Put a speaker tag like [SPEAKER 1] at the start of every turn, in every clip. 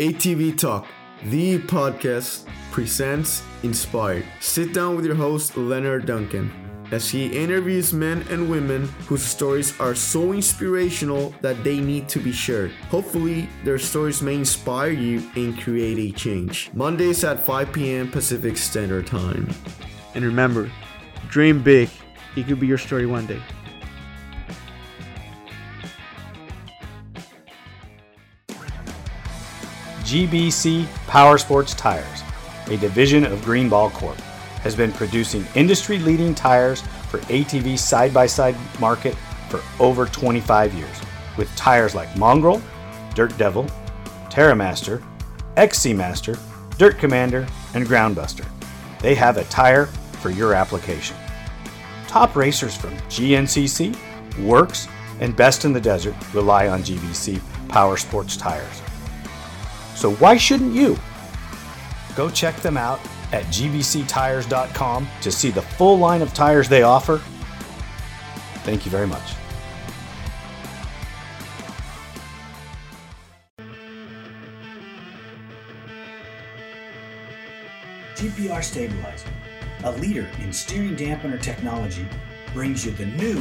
[SPEAKER 1] ATV Talk, the podcast, presents Inspired. Sit down with your host, Leonard Duncan, as he interviews men and women whose stories are so inspirational that they need to be shared. Hopefully, their stories may inspire you and create a change. Mondays at 5 p.m. Pacific Standard Time.
[SPEAKER 2] And remember, dream big. It could be your story one day.
[SPEAKER 3] GBC Power Sports Tires, a division of Greenball Corp, has been producing industry leading tires for ATV side by side market for over 25 years, with tires like Mongrel, Dirt Devil, TerraMaster, XC Master, Dirt Commander, and Groundbuster. They have a tire for your application. Top racers from GNCC, Works, and Best in the Desert rely on GBC Power Sports tires. So why shouldn't you? Go check them out at gbctires.com to see the full line of tires they offer. Thank you very much.
[SPEAKER 4] GPR Stabilizer, a leader in steering dampener technology, brings you the new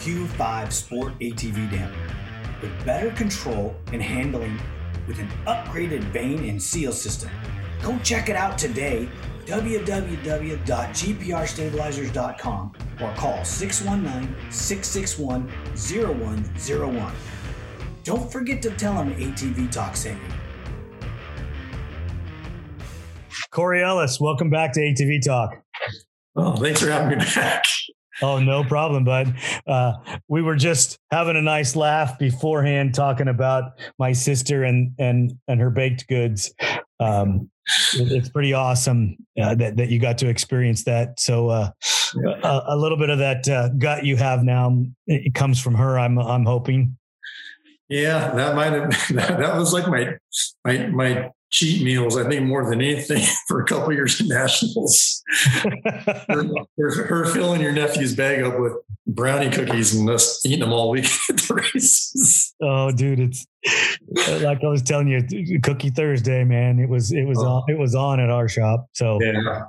[SPEAKER 4] Q5 Sport ATV dampener with better control and handling with an upgraded vane and seal system. Go check it out today www.gprstabilizers.com or call 619 661 0101. Don't forget to tell them ATV Talk sent you. Corey Ellis, welcome back to ATV Talk.
[SPEAKER 5] Oh, thanks for having me back.
[SPEAKER 4] Oh, no problem, bud. Uh, we were just having a nice laugh beforehand, talking about my sister and and and her baked goods. Um, it, it's pretty awesome uh, that that you got to experience that. So, uh, a, a, little bit of that uh, gut you have now it comes from her. I'm I'm hoping.
[SPEAKER 5] Yeah, that might have that, that was like my my my cheat meals, I think more than anything for a couple years in nationals. her, her, filling your nephew's bag up with brownie cookies and us eating them all week at the races.
[SPEAKER 4] Oh, dude, it's like I was telling you, Cookie Thursday, man. It was it was oh. on it was on at our shop. So, yeah.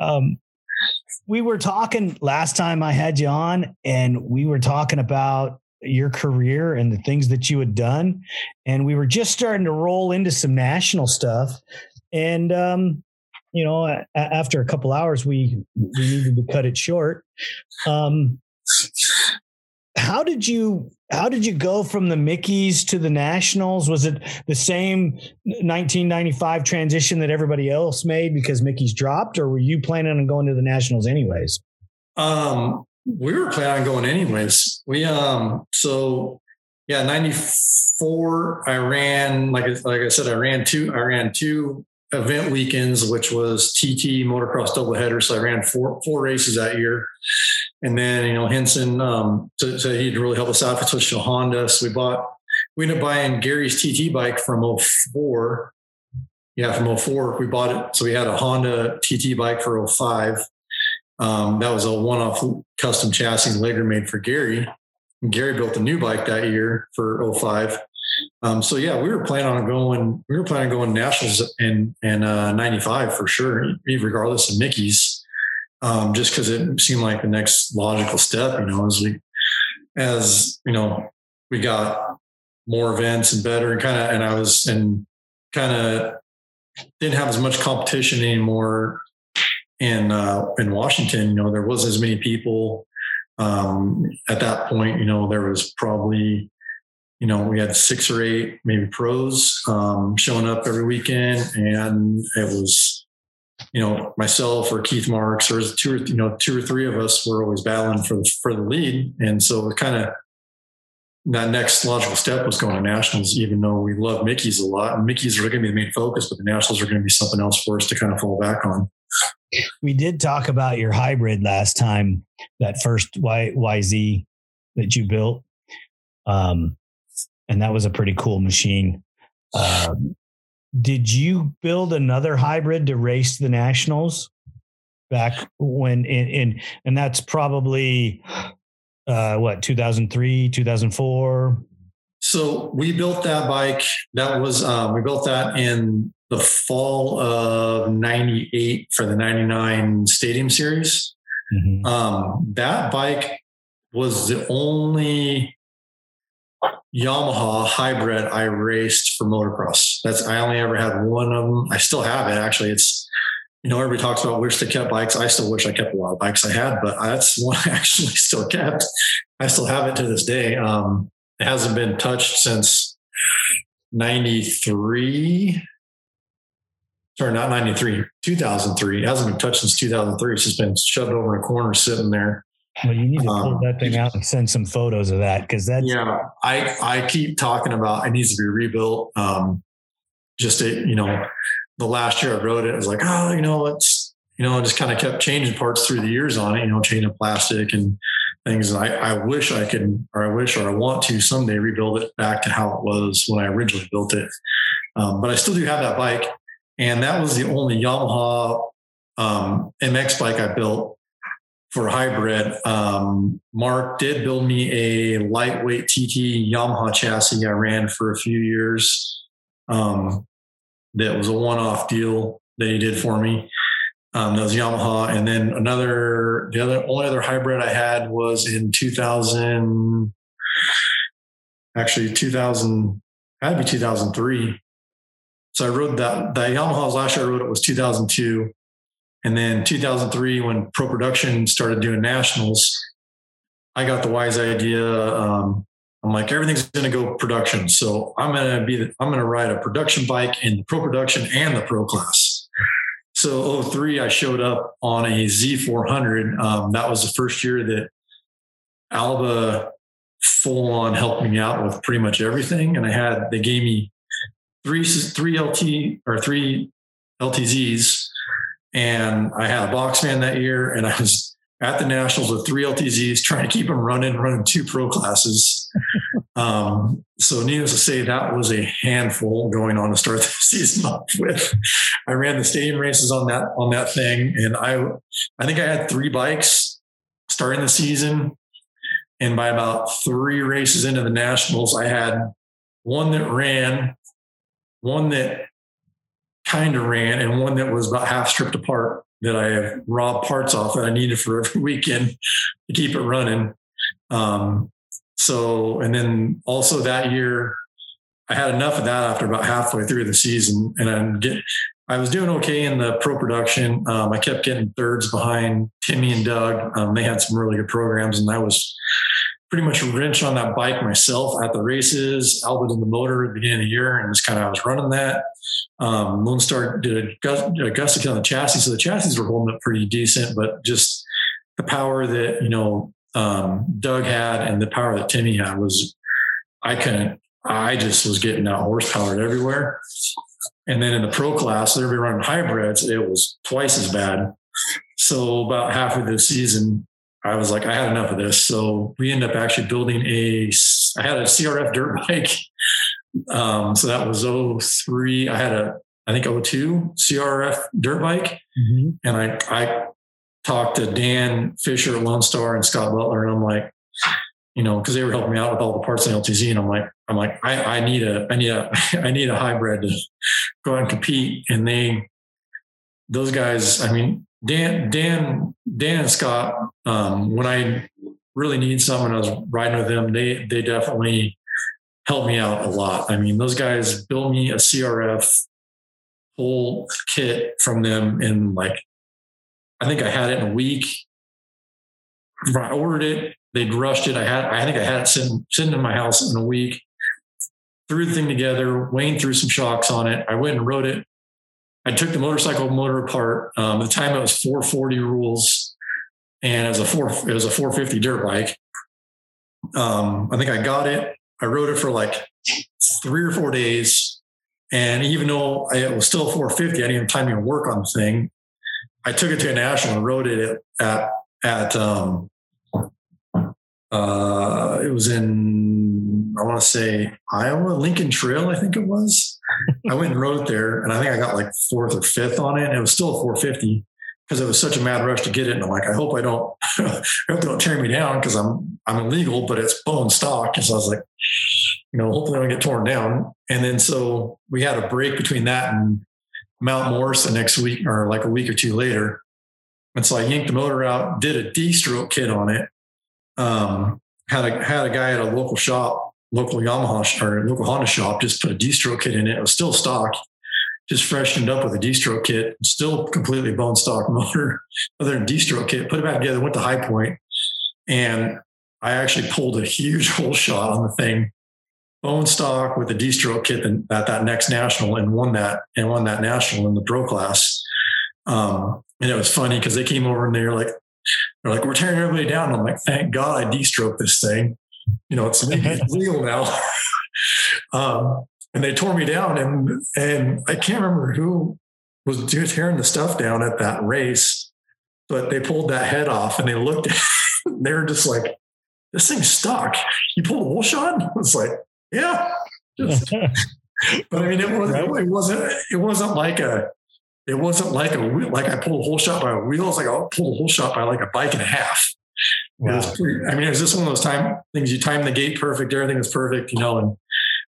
[SPEAKER 4] um, we were talking last time I had you on, and we were talking about your career and the things that you had done. And we were just starting to roll into some national stuff. And, um, you know, after a couple hours, we, we needed to cut it short. Um, how did you how did you go from the Mickeys to the Nationals? Was it the same 1995 transition that everybody else made because Mickey's dropped, or were you planning on going to the Nationals anyways?
[SPEAKER 5] Um, we were planning on going anyways. We um so yeah, 94 I ran like like I said I ran two I ran two event weekends which was TT motocross doubleheader so I ran four four races that year. And then, you know, Henson um so, so he'd really help us out for switched to Honda. So we bought we ended up buying Gary's TT bike from 04. Yeah, from 04. We bought it. So we had a Honda TT bike for 05 um, that was a one-off custom chassis Laeger made for Gary. And Gary built a new bike that year for 05. Um, so yeah, we were planning on going. We were planning on going nationals in in uh, '95 for sure, regardless of Mickey's, um, just because it seemed like the next logical step. You know, as we as you know, we got more events and better, and kind of, and I was and kind of didn't have as much competition anymore in uh, in Washington, you know, there wasn't as many people um, at that point. You know, there was probably, you know, we had six or eight maybe pros um, showing up every weekend, and it was, you know, myself or Keith Marks or two or you know two or three of us were always battling for the for the lead, and so it kind of that next logical step was going to nationals, even though we love Mickey's a lot. And Mickey's are going to be the main focus, but the nationals are going to be something else for us to kind of fall back on.
[SPEAKER 4] We did talk about your hybrid last time, that first YZ that you built. Um, and that was a pretty cool machine. Um, did you build another hybrid to race the nationals back when in, in and that's probably uh, what 2003 2004
[SPEAKER 5] So we built that bike. That was um, we built that in the fall of '98 for the '99 Stadium Series. Mm-hmm. Um, that bike was the only Yamaha hybrid I raced for motocross. That's I only ever had one of them. I still have it actually. It's you know everybody talks about wish they kept bikes. I still wish I kept a lot of bikes I had, but that's one I actually still kept. I still have it to this day. Um, it hasn't been touched since 93 sorry, not 93, 2003. It hasn't been touched since 2003. It's just been shoved over in a corner sitting there.
[SPEAKER 4] Well, you need to pull um, that thing out and send some photos of that because that's
[SPEAKER 5] yeah. I I keep talking about it needs to be rebuilt. Um, just it, you know, the last year I wrote it, I was like, oh, you know, it's you know, I just kind of kept changing parts through the years on it. You know, changing plastic and things. And I I wish I could, or I wish, or I want to someday rebuild it back to how it was when I originally built it. Um, but I still do have that bike, and that was the only Yamaha um, MX bike I built for hybrid. Um, Mark did build me a lightweight TT Yamaha chassis I ran for a few years. Um, that was a one-off deal that he did for me. Um, that was Yamaha, and then another the other only other hybrid I had was in 2000. Actually, 2000 had to be 2003. So I rode that. The Yamaha's last year I rode it was 2002. And then 2003, when Pro Production started doing nationals, I got the wise idea. Um, I'm like, everything's going to go production. So I'm going to be, the, I'm going to ride a production bike in the Pro Production and the Pro class. So 03, I showed up on a Z400. Um, that was the first year that Alba full on helped me out with pretty much everything. And I had, they gave me three, three LT or three LTZs and I had a box fan that year, and I was at the Nationals with three LTZs, trying to keep them running, running two pro classes. um, so, needless to say, that was a handful going on to start the season off with. I ran the stadium races on that on that thing, and I I think I had three bikes starting the season, and by about three races into the Nationals, I had one that ran, one that kind of ran and one that was about half stripped apart that I have raw parts off that I needed for every weekend to keep it running. Um, so, and then also that year, I had enough of that after about halfway through the season, and I'm get, I was doing okay in the pro production. Um, I kept getting thirds behind Timmy and Doug. Um, they had some really good programs, and I was pretty much wrench on that bike myself at the races. Albert in the motor at the beginning of the year, and just kind of I was running that. Um, Lone Star did a, gust, a gustic on the chassis, so the chassis were holding up pretty decent, but just the power that you know um, Doug had and the power that Timmy had was I couldn't. I just was getting that horsepower everywhere. And then in the pro class, they're running hybrids. It was twice as bad. So about half of the season, I was like, I had enough of this. So we ended up actually building a, I had a CRF dirt bike. Um, so that was 03. I had a, I think 02 CRF dirt bike. Mm-hmm. And I, I talked to Dan Fisher Lone Star and Scott Butler. And I'm like, you know, cause they were helping me out with all the parts in LTZ. And I'm like, I'm like, I, I need a, I need a, I need a hybrid to go and compete. And they, those guys, I mean, Dan, Dan, Dan and Scott, um, when I really need someone, I was riding with them. They they definitely helped me out a lot. I mean, those guys built me a CRF whole kit from them in like, I think I had it in a week. I ordered it. They'd rushed it. I had, I think I had it sitting, sitting in my house in a week. Threw the thing together. Wayne threw some shocks on it. I went and rode it I took the motorcycle motor apart. Um, at the time, it was 440 rules, and it was a four it was a 450 dirt bike. Um, I think I got it. I rode it for like three or four days, and even though it was still 450, I didn't have time to work on the thing. I took it to a national and rode it at at um, uh, it was in I want to say Iowa, Lincoln Trail, I think it was. I went and rode there, and I think I got like fourth or fifth on it. And it was still a 450, because it was such a mad rush to get it. And I'm like, I hope I don't, I hope they don't tear me down because I'm, I'm illegal, but it's bone stock. And so I was like, you know, hopefully I don't get torn down. And then so we had a break between that and Mount Morris the next week or like a week or two later. And so I yanked the motor out, did a D stroke kit on it. Um, had a, had a guy at a local shop, local Yamaha or local Honda shop, just put a D stroke kit in it. It was still stock just freshened up with a D-stroke kit, still completely bone stock motor, other than D-stroke kit, put it back together, went to high point, and I actually pulled a huge hole shot on the thing, bone stock with a D-stroke kit at that next national and won that and won that national in the pro class. Um, and it was funny because they came over and they were like, they're like, we're tearing everybody down. I'm like, thank God I D-stroked this thing. You know, it's legal now. um, and they tore me down. And and I can't remember who was tearing the stuff down at that race, but they pulled that head off and they looked. They were just like, "This thing's stuck." You pulled a hole shot. I was like, "Yeah." Just, but I mean, it wasn't. It wasn't. It wasn't like a. It wasn't like a like I pulled a hole shot by a wheel. It's like I pulled a hole shot by like a bike and a half. Wow. Pretty, I mean, it was just one of those time things. You time the gate perfect, everything was perfect, you know, and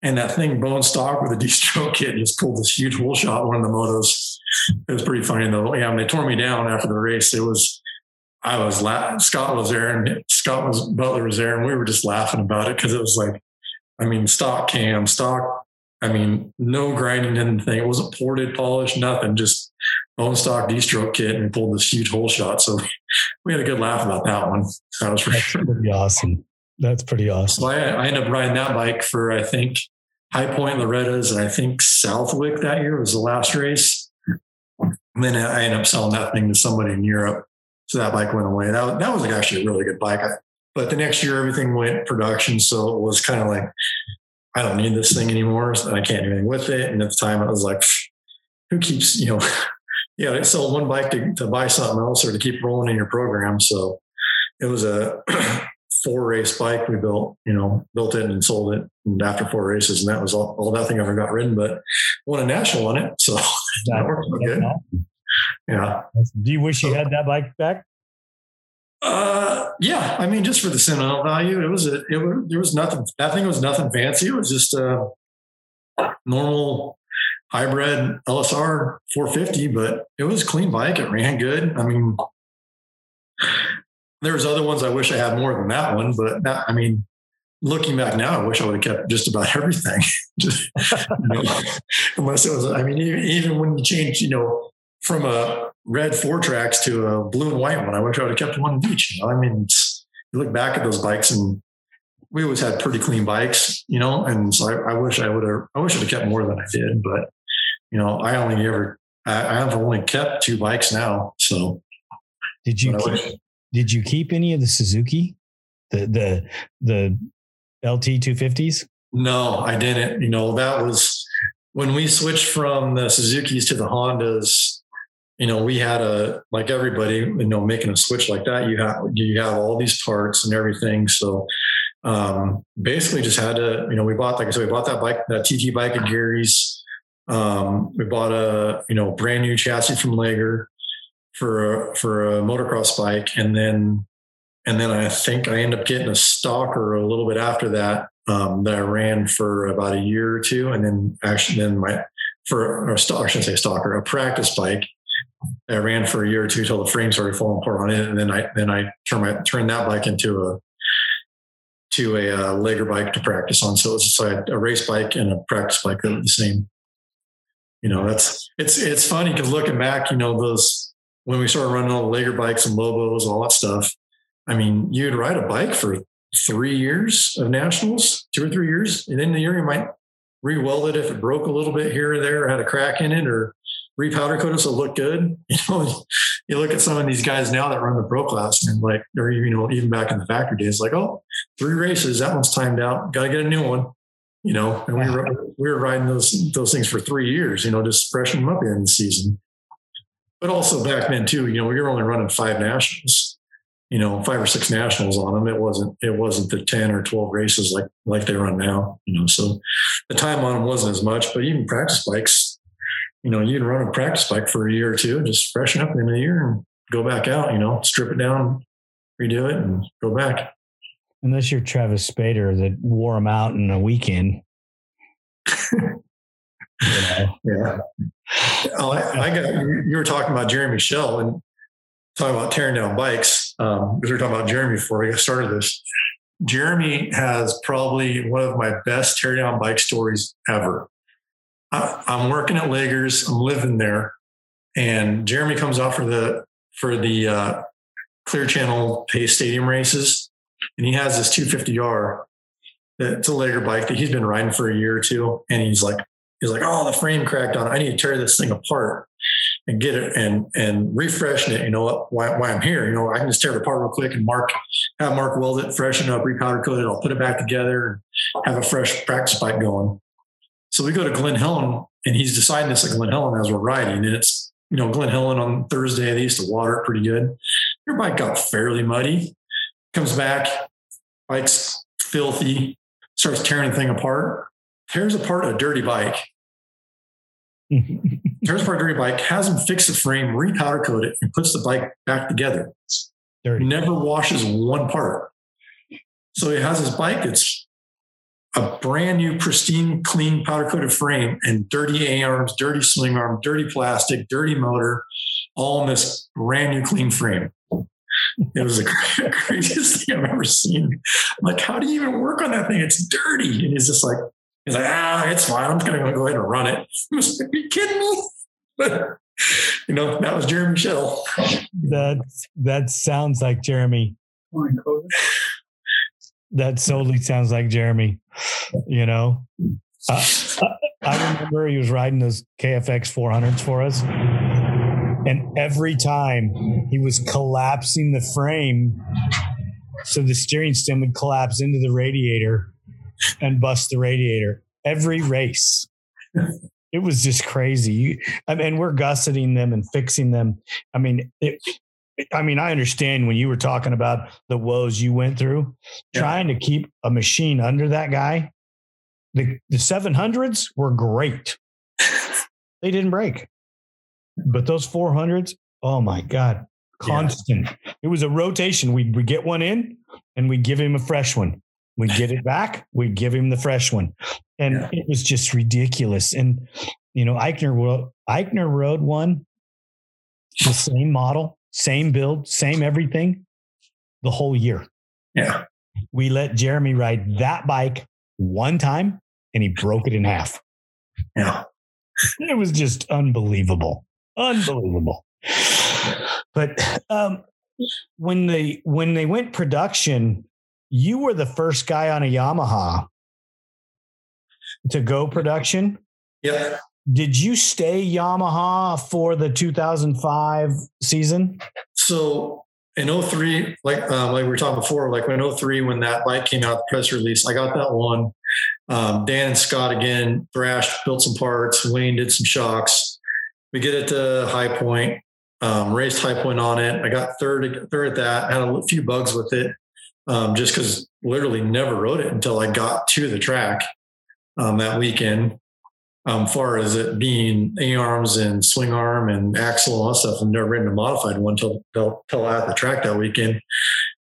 [SPEAKER 5] and that thing bone stock with a D-stroke kit just pulled this huge hole shot one of the motos. It was pretty funny though. Yeah, when they tore me down after the race, it was I was la- Scott was there and Scott was Butler was there and we were just laughing about it because it was like, I mean, stock cam, stock. I mean, no grinding in the thing. It wasn't ported, polished, nothing. Just bone stock D-stroke kit and pulled this huge hole shot. So we had a good laugh about that one. That was
[SPEAKER 4] pretty awesome. That's pretty awesome.
[SPEAKER 5] So I, I ended up riding that bike for I think High Point Loretta's and I think Southwick that year was the last race. And then I ended up selling that thing to somebody in Europe. So that bike went away. That, that was actually a really good bike. I, but the next year everything went production. So it was kind of like, I don't need this thing anymore. So I can't do anything with it. And at the time I was like, who keeps, you know, yeah, I sold one bike to, to buy something else or to keep rolling in your program. So it was a four race bike we built, you know, built it and sold it and after four races. And that was all, all nothing ever got ridden, but won a national on it. So that worked good. Yeah.
[SPEAKER 4] Do you wish you had that bike back?
[SPEAKER 5] Uh, yeah. I mean, just for the sentimental value, it was, a, it was, there was nothing, that thing was nothing fancy. It was just a normal hybrid LSR 450, but it was clean bike. It ran good. I mean, there was other ones I wish I had more than that one, but that, I mean, looking back now, I wish I would have kept just about everything. just, unless it was, I mean, even, even when you change, you know, from a red FourTrax to a blue and white one, I wish I would have kept one of each. You know, I mean, you look back at those bikes and we always had pretty clean bikes, you know, and so I, I wish I would have, I wish I'd have kept more than I did, but you know, I only ever, I, I have only kept two bikes now. So
[SPEAKER 4] did you keep, did you keep any of the Suzuki, the the the LT two fifties?
[SPEAKER 5] No, I didn't. You know, that was when we switched from the Suzuki's to the Hondas. You know, we had a like everybody, you know, making a switch like that. You have you have all these parts and everything. So um, basically, just had to. You know, we bought like I said, we bought that bike, that TT bike at Gary's. Um, we bought a you know brand new chassis from Laeger for a, for a motocross bike, and then and then I think I ended up getting a stalker a little bit after that um, that I ran for about a year or two, and then actually then my for stalker, I shouldn't say stalker, a practice bike. I ran for a year or two till the frame started falling apart on it, and then I then I turned my turned that bike into a to a uh, Laeger bike to practice on. So it's like a race bike and a practice bike that the same. You know, that's it's it's funny because looking back, you know those when we started running all the Laeger bikes and Lobos, all that stuff, I mean, you'd ride a bike for three years of nationals, two or three years. And then the year, you might re-weld it if it broke a little bit here or there, or had a crack in it, or repowder coat it so it looked good. You know, you look at some of these guys now that run the pro class and like, or you know, even back in the factory days, like, oh, three races, that one's timed out, got to get a new one. You know, and we were we were riding those those things for three years. You know, just freshening them up in the season but also back then too, you know, we were only running five nationals, you know, five or six nationals on them. It wasn't, it wasn't the 10 or 12 races like, like they run now, you know, so the time on them wasn't as much, but even practice bikes, you know, you can run a practice bike for a year or two, just freshen up in the year and go back out, you know, strip it down, redo it and go back.
[SPEAKER 4] Unless you're Travis Spader that wore them out in a weekend.
[SPEAKER 5] you know? Yeah. Oh, I, I, got, you were talking about Jeremy Shell and talking about tearing down bikes. Um, we were talking about Jeremy before we got started this. Jeremy has probably one of my best tear down bike stories ever. I, am working at Laeger's. I'm living there, and Jeremy comes out for the for the uh, Clear Channel Pace Stadium races, and he has this 250R. It's a Laeger bike that he's been riding for a year or two, and he's like, he's like, oh, the frame cracked on. I need to tear this thing apart and get it and and refreshing it. You know why, why I'm here. You know I can just tear it apart real quick and mark have Mark weld it, freshen it up, repowder coat it. I'll put it back together and have a fresh practice bike going. So we go to Glen Helen and he's deciding this at Glen Helen as we're riding. And it's, you know, Glen Helen on Thursday, they used to water it pretty good. Your bike got fairly muddy, comes back, bike's filthy, starts tearing the thing apart, tears apart a dirty bike. tears apart a dirty bike, has him fix the frame, repowder coat it, and puts the bike back together. Dirty. Never washes one part. So he has his bike that's a brand new, pristine, clean, powder coated frame and dirty A arms, dirty swing arm, dirty plastic, dirty motor, all in this brand new, clean frame. It was the craziest thing I've ever seen. I'm like, how do you even work on that thing? It's dirty. And he's just like, he's like, ah, it's fine. I'm just going to go ahead and run it. Are you kidding me? But, you know, that was Jeremy Shell.
[SPEAKER 4] That, that sounds like Jeremy that solely sounds like Jeremy. You know, uh, I remember he was riding those KFX 400s for us, and every time he was collapsing the frame, so the steering stem would collapse into the radiator and bust the radiator. Every race. It was just crazy. I mean, we're gusseting them and fixing them. I mean, it, I mean, I understand when you were talking about the woes you went through, yeah. trying to keep a machine under that guy. The the 700s were great. they didn't break. But those 400s, oh my God, constant. Yeah. It was a rotation. We'd, we get one in and we'd give him a fresh one. We'd get it back, we'd give him the fresh one. And yeah. it was just ridiculous. And, you know, Eichner, Eichner rode one, the same model, same build, same everything the whole year.
[SPEAKER 5] Yeah.
[SPEAKER 4] We let Jeremy ride that bike one time and he broke it in half.
[SPEAKER 5] Yeah.
[SPEAKER 4] It was just unbelievable. Unbelievable. But um, when they when they went production, you were the first guy on a Yamaha to go production.
[SPEAKER 5] Yeah.
[SPEAKER 4] Did you stay Yamaha for the 2005 season?
[SPEAKER 5] So in 03, like uh, like we were talking before, like in 03, when that bike came out, the press release, I got that one. Um, Dan and Scott again thrashed, built some parts. Wayne did some shocks. We get it to High Point, um, raced High Point on it. I got third third at that. Had a few bugs with it, um, just because literally never rode it until I got to the track um, that weekend um, far as it being A arms and swing arm and axle and all stuff. I've never ridden a modified one till till at the track that weekend.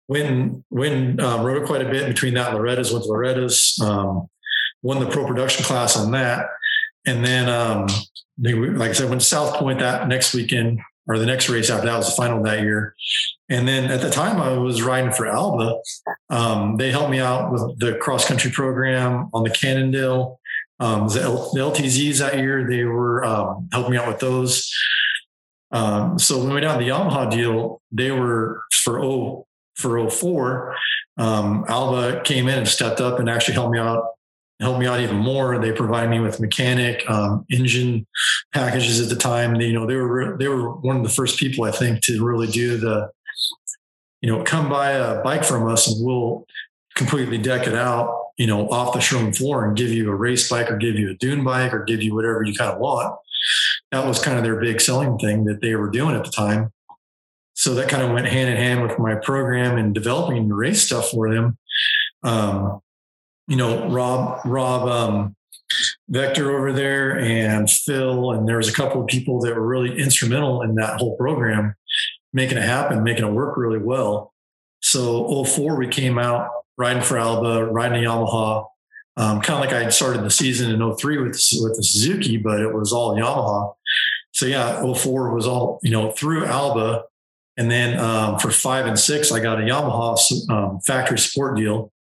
[SPEAKER 5] When when um, rode it quite a bit between that and Loretta's, went to Loretta's, um, won the pro production class on that, and then um, like I said went South Point that next weekend or the next race after that was the final that year. And then at the time I was riding for Alba. Um, they helped me out with the cross country program on the Cannondale um, the, L- the, LTZs that year, they were um, helping me out with those. Um, so when we down the Yamaha deal, they were for oh for 04, um, Alba came in and stepped up and actually helped me out, helped me out even more. They provided me with mechanic, um, engine packages at the time. They, you know, they were they were one of the first people I think to really do the, you know, come buy a bike from us and we'll completely deck it out you know, off the showroom floor and give you a race bike or give you a dune bike or give you whatever you kind of want. That was kind of their big selling thing that they were doing at the time. So that kind of went hand in hand with my program and developing the race stuff for them. Um, you know, Rob, Rob, um, Vector over there and Phil, and there was a couple of people that were really instrumental in that whole program, making it happen, making it work really well. So 04, we came out riding for Alba, riding a Yamaha, um, kind of like I had started the season in 03 with, with the Suzuki, but it was all Yamaha. So yeah, 04 was all, you know, through Alba. And then um, for five and six, I got a Yamaha um, factory support deal.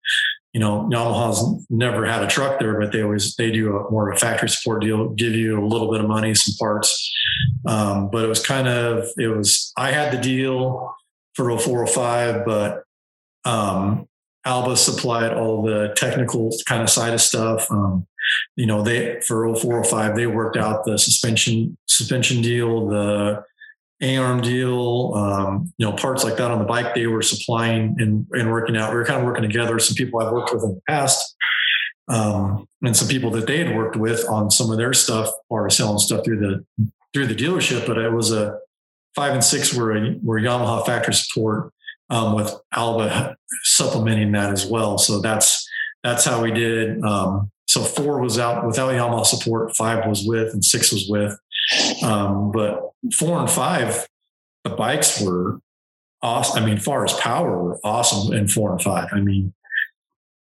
[SPEAKER 5] You know, Yamaha's never had a truck there, but they always they do a, more of a factory support deal, give you a little bit of money, some parts. Um, but it was kind of it was I had the deal for 0405, but um, Alba supplied all the technical kind of side of stuff. Um, you know, they for 0405, they worked out the suspension suspension deal, the A-arm deal, um, you know, parts like that on the bike they were supplying and, and working out. We were kind of working together. Some people I've worked with in the past, um, and some people that they had worked with on some of their stuff or selling stuff through the through the dealership. But it was a five and six were a, were Yamaha factory support um, with Alba supplementing that as well. So that's that's how we did. Um, so four was out without Yamaha support, five was with, and six was with. Um, but four and five, the bikes were awesome. I mean, far as power, were awesome in four and five. I mean,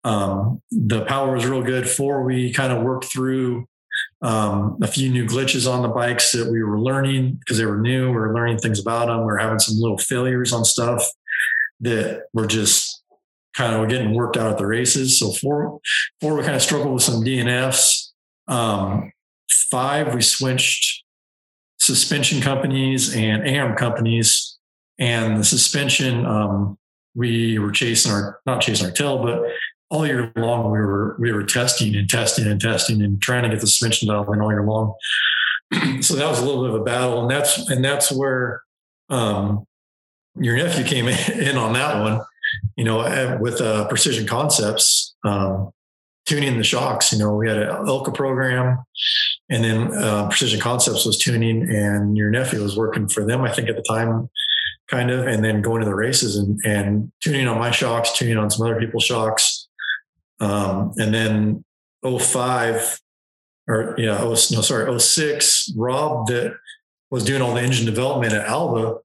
[SPEAKER 5] um, the power was real good. Four, we kind of worked through um, a few new glitches on the bikes that we were learning because they were new. We were learning things about them. We were having some little failures on stuff that were just kind of getting worked out at the races. So four, four, we kind of struggled with some DNFs. Um, five, we switched suspension companies and AM companies, and the suspension um, we were chasing our not chasing our tail, but all year long we were we were testing and testing and testing and trying to get the suspension dialed all year long. so that was a little bit of a battle, and that's and that's where um, your nephew came in on that one, you know, with uh, Precision Concepts, um, tuning the shocks. You know, we had an Elka program, and then uh, Precision Concepts was tuning, and your nephew was working for them, I think, at the time, kind of, and then going to the races and, and tuning on my shocks, tuning on some other people's shocks. Um, and then 05, or yeah, oh, no, sorry, 06, Rob that was doing all the engine development at Alba.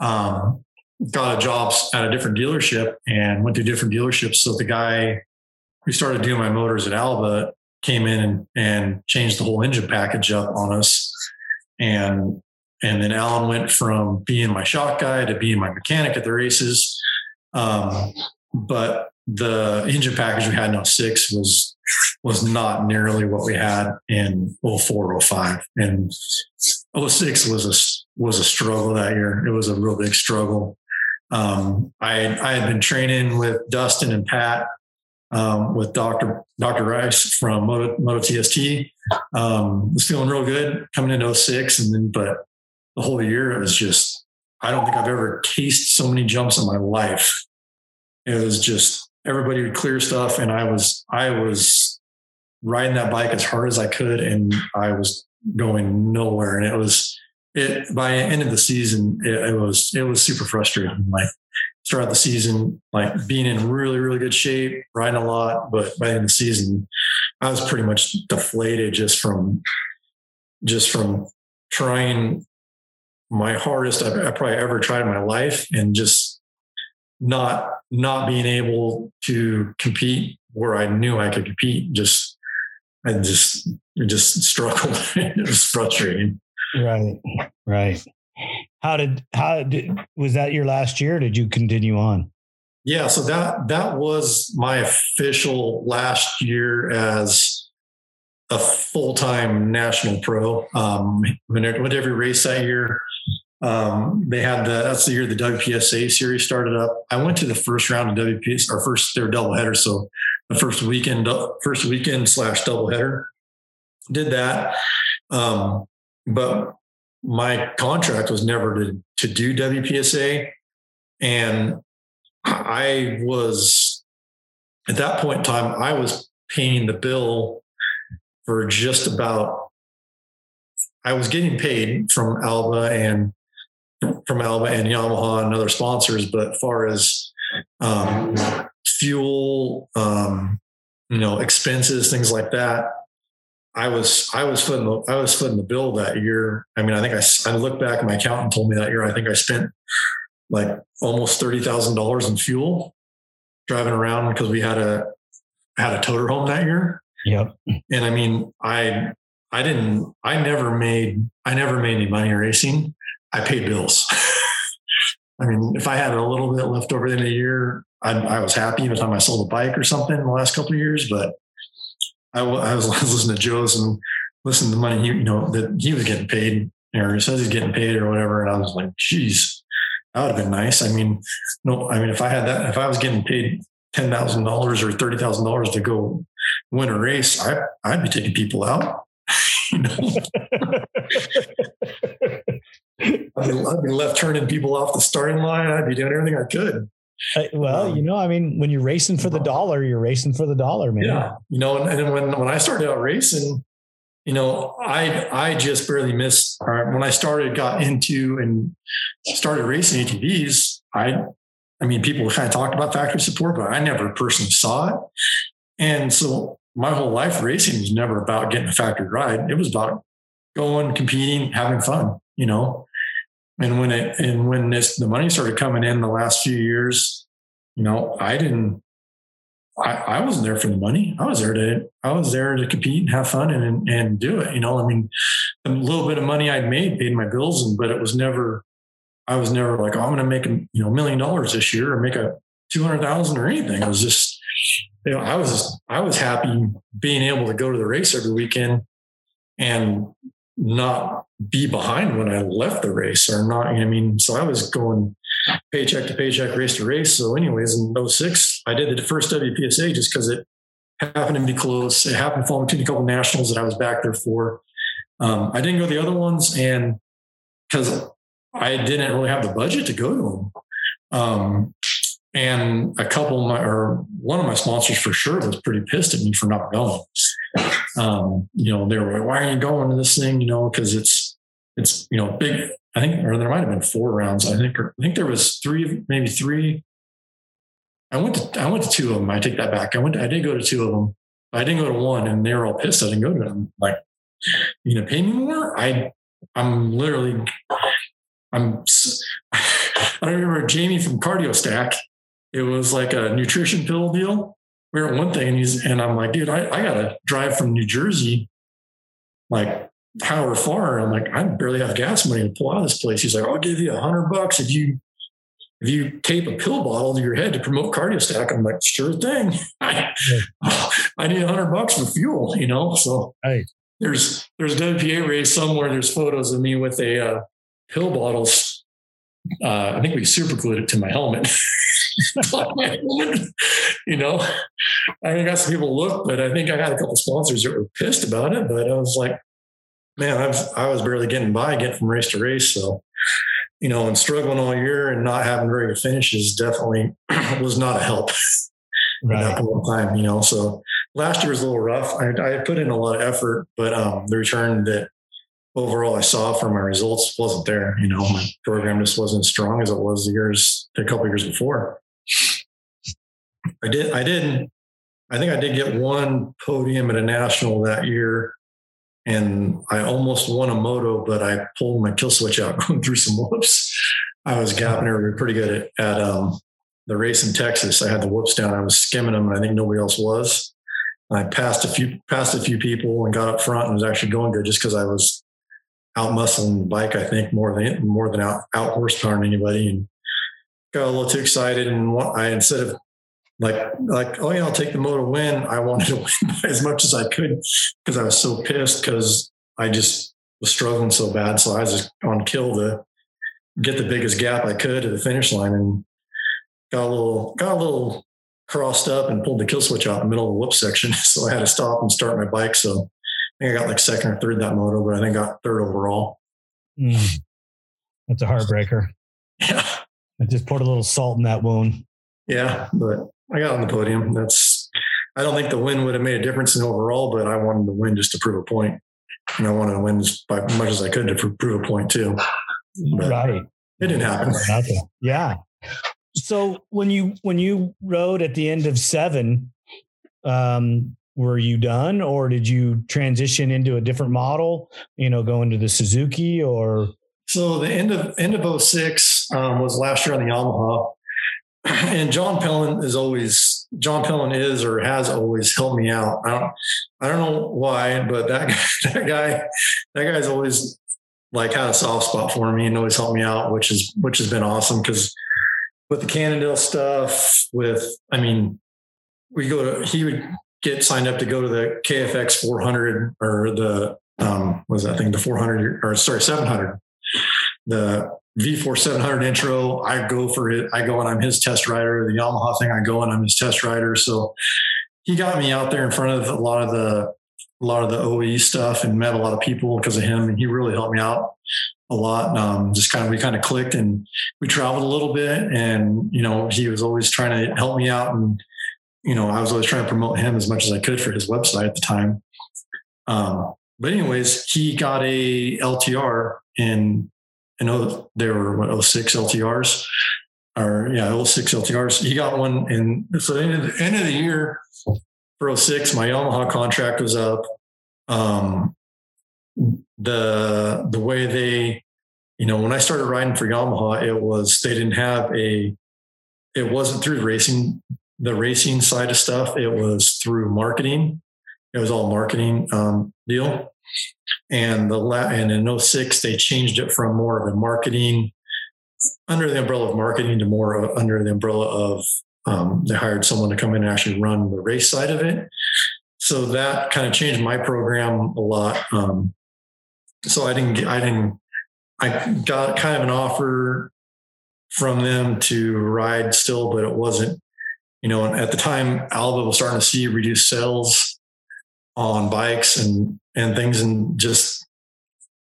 [SPEAKER 5] Um, got a job at a different dealership and went to different dealerships. So the guy who started doing my motors at Alba came in and, and changed the whole engine package up on us. And and then Alan went from being my shock guy to being my mechanic at the races. Um, but the engine package we had in 06 was was not nearly what we had in 04, 05. And 06 was a was a struggle that year. It was a real big struggle. Um, I I had been training with Dustin and Pat um, with Dr. Dr. Rice from Moto, Moto TST. Um, was feeling real good coming into 06 and then but the whole year it was just I don't think I've ever cased so many jumps in my life. It was just everybody would clear stuff and I was I was riding that bike as hard as I could and I was going nowhere and it was it by the end of the season, it, it was it was super frustrating. Like start the season like being in really really good shape, riding a lot, but by the end of the season, I was pretty much deflated just from just from trying my hardest I've, I probably ever tried in my life, and just not not being able to compete where I knew I could compete. Just I just just struggled. it was frustrating.
[SPEAKER 4] Right. Right. How did how did was that your last year? did you continue on?
[SPEAKER 5] Yeah, so that that was my official last year as a full time national pro. Um, went every race that year, um, they had the that's the year the WPSA series started up. I went to the first round of WPS, our first their double header, so the first weekend first weekend slash double header. Did that. Um, but my contract was never to, to do WPSA. And I was, at that point in time, I was paying the bill for just about, I was getting paid from Alba and from Alba and Yamaha and other sponsors, but far as um, fuel, um, you know, expenses, things like that, I was I was footing the I was footing the bill that year. I mean, I think I I looked back. My accountant told me that year. I think I spent like almost thirty thousand dollars in fuel driving around because we had a had a toter home that year.
[SPEAKER 4] Yep.
[SPEAKER 5] And I mean, I I didn't I never made I never made any money racing. I paid bills. I mean, if I had a little bit left over in a year, I, I was happy every time I sold a bike or something in the last couple of years. But I, I was listening to Joe's and listening to the money, he, you know, that he was getting paid or he says he's getting paid or whatever. And I was like, geez, that would have been nice. I mean, no, I mean, if I had that, if I was getting paid ten thousand dollars or thirty thousand dollars to go win a race, I I'd be taking people out. you know? I'd, be, I'd be left turning people off the starting line. I'd be doing everything I could.
[SPEAKER 4] Uh, well, um, you know, I mean, when you're racing for the dollar, you're racing for the dollar, man.
[SPEAKER 5] Yeah, you know, and, and when when I started out racing, you know, I I just barely missed. when I started, got into and started racing ATVs, I I mean, people kind of talked about factory support, but I never personally saw it. And so my whole life racing was never about getting a factory ride. It was about going, competing, having fun, you know. And when it and when this the money started coming in the last few years, you know, I didn't I, I wasn't there for the money. I was there to I was there to compete and have fun and and do it. You know, I mean, a little bit of money I'd made paid my bills, and but it was never I was never like, oh, I'm going to make a you know million dollars this year or make a two hundred thousand or anything. It was just you know I was I was happy being able to go to the race every weekend and not be behind when I left the race or not. I mean, so I was going paycheck to paycheck, race to race. So, anyways, in 06, I did the first WPSA just because it happened to be close. It happened to fall between a couple nationals that I was back there for. Um, I didn't go to the other ones, and because I didn't really have the budget to go to them. Um, and a couple of my, or one of my sponsors for sure was pretty pissed at me for not going. Um, you know, they were like, why are you going to this thing? You know, because it's, it's, you know, big, I think, or there might have been four rounds. I think, or I think there was three, maybe three. I went to, I went to two of them. I take that back. I went, to, I did go to two of them. I didn't go to one and they were all pissed. I didn't go to them. Like, you know, pay me more. I, I'm literally, I'm, I remember Jamie from Cardio Stack. It was like a nutrition pill deal. We were at one thing and he's, and I'm like, dude, I, I got to drive from New Jersey, like however far. I'm like, I barely have gas money to pull out of this place. He's like, I'll give you a hundred bucks if you if you tape a pill bottle to your head to promote cardio stack. I'm like, sure thing. I, I need a hundred bucks for fuel, you know? So
[SPEAKER 4] right.
[SPEAKER 5] there's, there's WPA race somewhere. There's photos of me with a uh, pill bottles. Uh, I think we super glued it to my helmet. you know, I got some people look, but I think I had a couple sponsors that were pissed about it. But I was like, man, I was, I was barely getting by, getting from race to race. So, you know, and struggling all year and not having very good finishes definitely was not a help right. at that time, you know. So last year was a little rough. I, I put in a lot of effort, but um, the return that overall I saw from my results wasn't there. You know, my program just wasn't as strong as it was the years, a couple years before. I did, I did, I think I did get one podium at a national that year and I almost won a moto, but I pulled my kill switch out going through some whoops. I was gapping everybody pretty good at, at um, the race in Texas. I had the whoops down. I was skimming them, and I think nobody else was. I passed a few passed a few people and got up front and was actually going good just because I was out muscling the bike. I think more than more than out out horsepowering anybody, and got a little too excited. And I instead of like like oh yeah i'll take the moto win i wanted to win as much as i could because i was so pissed because i just was struggling so bad so i was just on kill to get the biggest gap i could to the finish line and got a little got a little crossed up and pulled the kill switch out in the middle of the whoop section so i had to stop and start my bike so i think i got like second or third that moto but i think I got third overall
[SPEAKER 4] mm. that's a heartbreaker
[SPEAKER 5] yeah
[SPEAKER 4] i just poured a little salt in that wound
[SPEAKER 5] yeah but I got on the podium. That's I don't think the win would have made a difference in overall, but I wanted to win just to prove a point. And I wanted to win by as much as I could to prove a point too.
[SPEAKER 4] But right.
[SPEAKER 5] It didn't happen.
[SPEAKER 4] Yeah. So when you when you rode at the end of seven, um, were you done or did you transition into a different model, you know, go into the Suzuki or?
[SPEAKER 5] So the end of, end of 06 um, was last year on the Yamaha and John Pellin is always John Pellin is or has always helped me out. I don't I don't know why, but that that guy that guy's always like had a soft spot for me and always helped me out, which is which has been awesome because with the Cannondale stuff, with I mean, we go to he would get signed up to go to the KFX 400 or the um was that thing the 400 or sorry 700 the V4 700 intro, I go for it. I go and I'm his test rider. The Yamaha thing, I go and I'm his test rider. So he got me out there in front of a lot of the a lot of the OE stuff and met a lot of people because of him. And he really helped me out a lot. Um, just kind of we kind of clicked and we traveled a little bit. And you know, he was always trying to help me out, and you know, I was always trying to promote him as much as I could for his website at the time. Um, but anyways, he got a LTR in I know there were what 06 LTRs or yeah, 06 LTRs. He got one in so end of the, end of the year for 06, my Yamaha contract was up. Um, the the way they, you know, when I started riding for Yamaha, it was they didn't have a it wasn't through racing the racing side of stuff. It was through marketing. It was all marketing um, deal. And the and in 06, they changed it from more of a marketing under the umbrella of marketing to more under the umbrella of um, they hired someone to come in and actually run the race side of it. So that kind of changed my program a lot. Um, so I didn't get, I didn't, I got kind of an offer from them to ride still, but it wasn't, you know, at the time, Alba was starting to see reduced sales on bikes and and things and just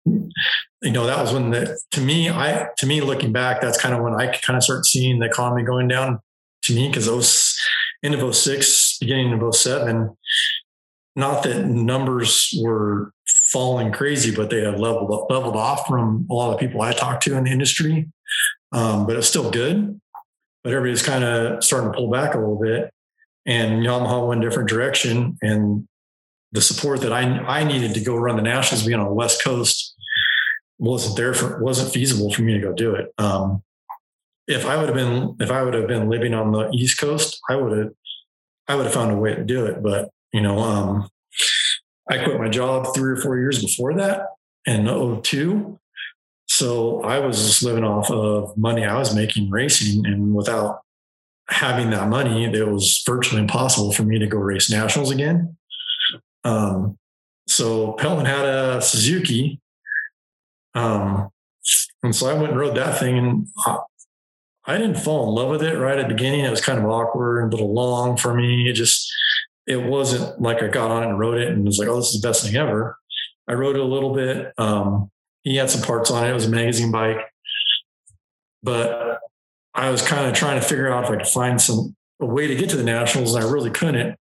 [SPEAKER 5] you know that was when the to me i to me looking back that's kind of when i kind of start seeing the economy going down to me because those end of 06 beginning of 07 not that numbers were falling crazy but they had leveled leveled off from a lot of people i talked to in the industry. Um, but it's still good but everybody's kind of starting to pull back a little bit and yamaha went a different direction and the support that I I needed to go run the nationals being on the West Coast wasn't there for wasn't feasible for me to go do it. Um, if I would have been if I would have been living on the East Coast, I would have I would have found a way to do it. But you know, um, I quit my job three or four years before that in 02. So I was just living off of money I was making racing, and without having that money, it was virtually impossible for me to go race nationals again. Um, so Pellin had a Suzuki. Um, and so I went and rode that thing and I, I didn't fall in love with it right at the beginning. It was kind of awkward and a little long for me. It just, it wasn't like I got on it and rode it and was like, oh, this is the best thing ever. I rode it a little bit. Um, he had some parts on it. It was a magazine bike, but I was kind of trying to figure out if I could find some a way to get to the nationals, and I really couldn't.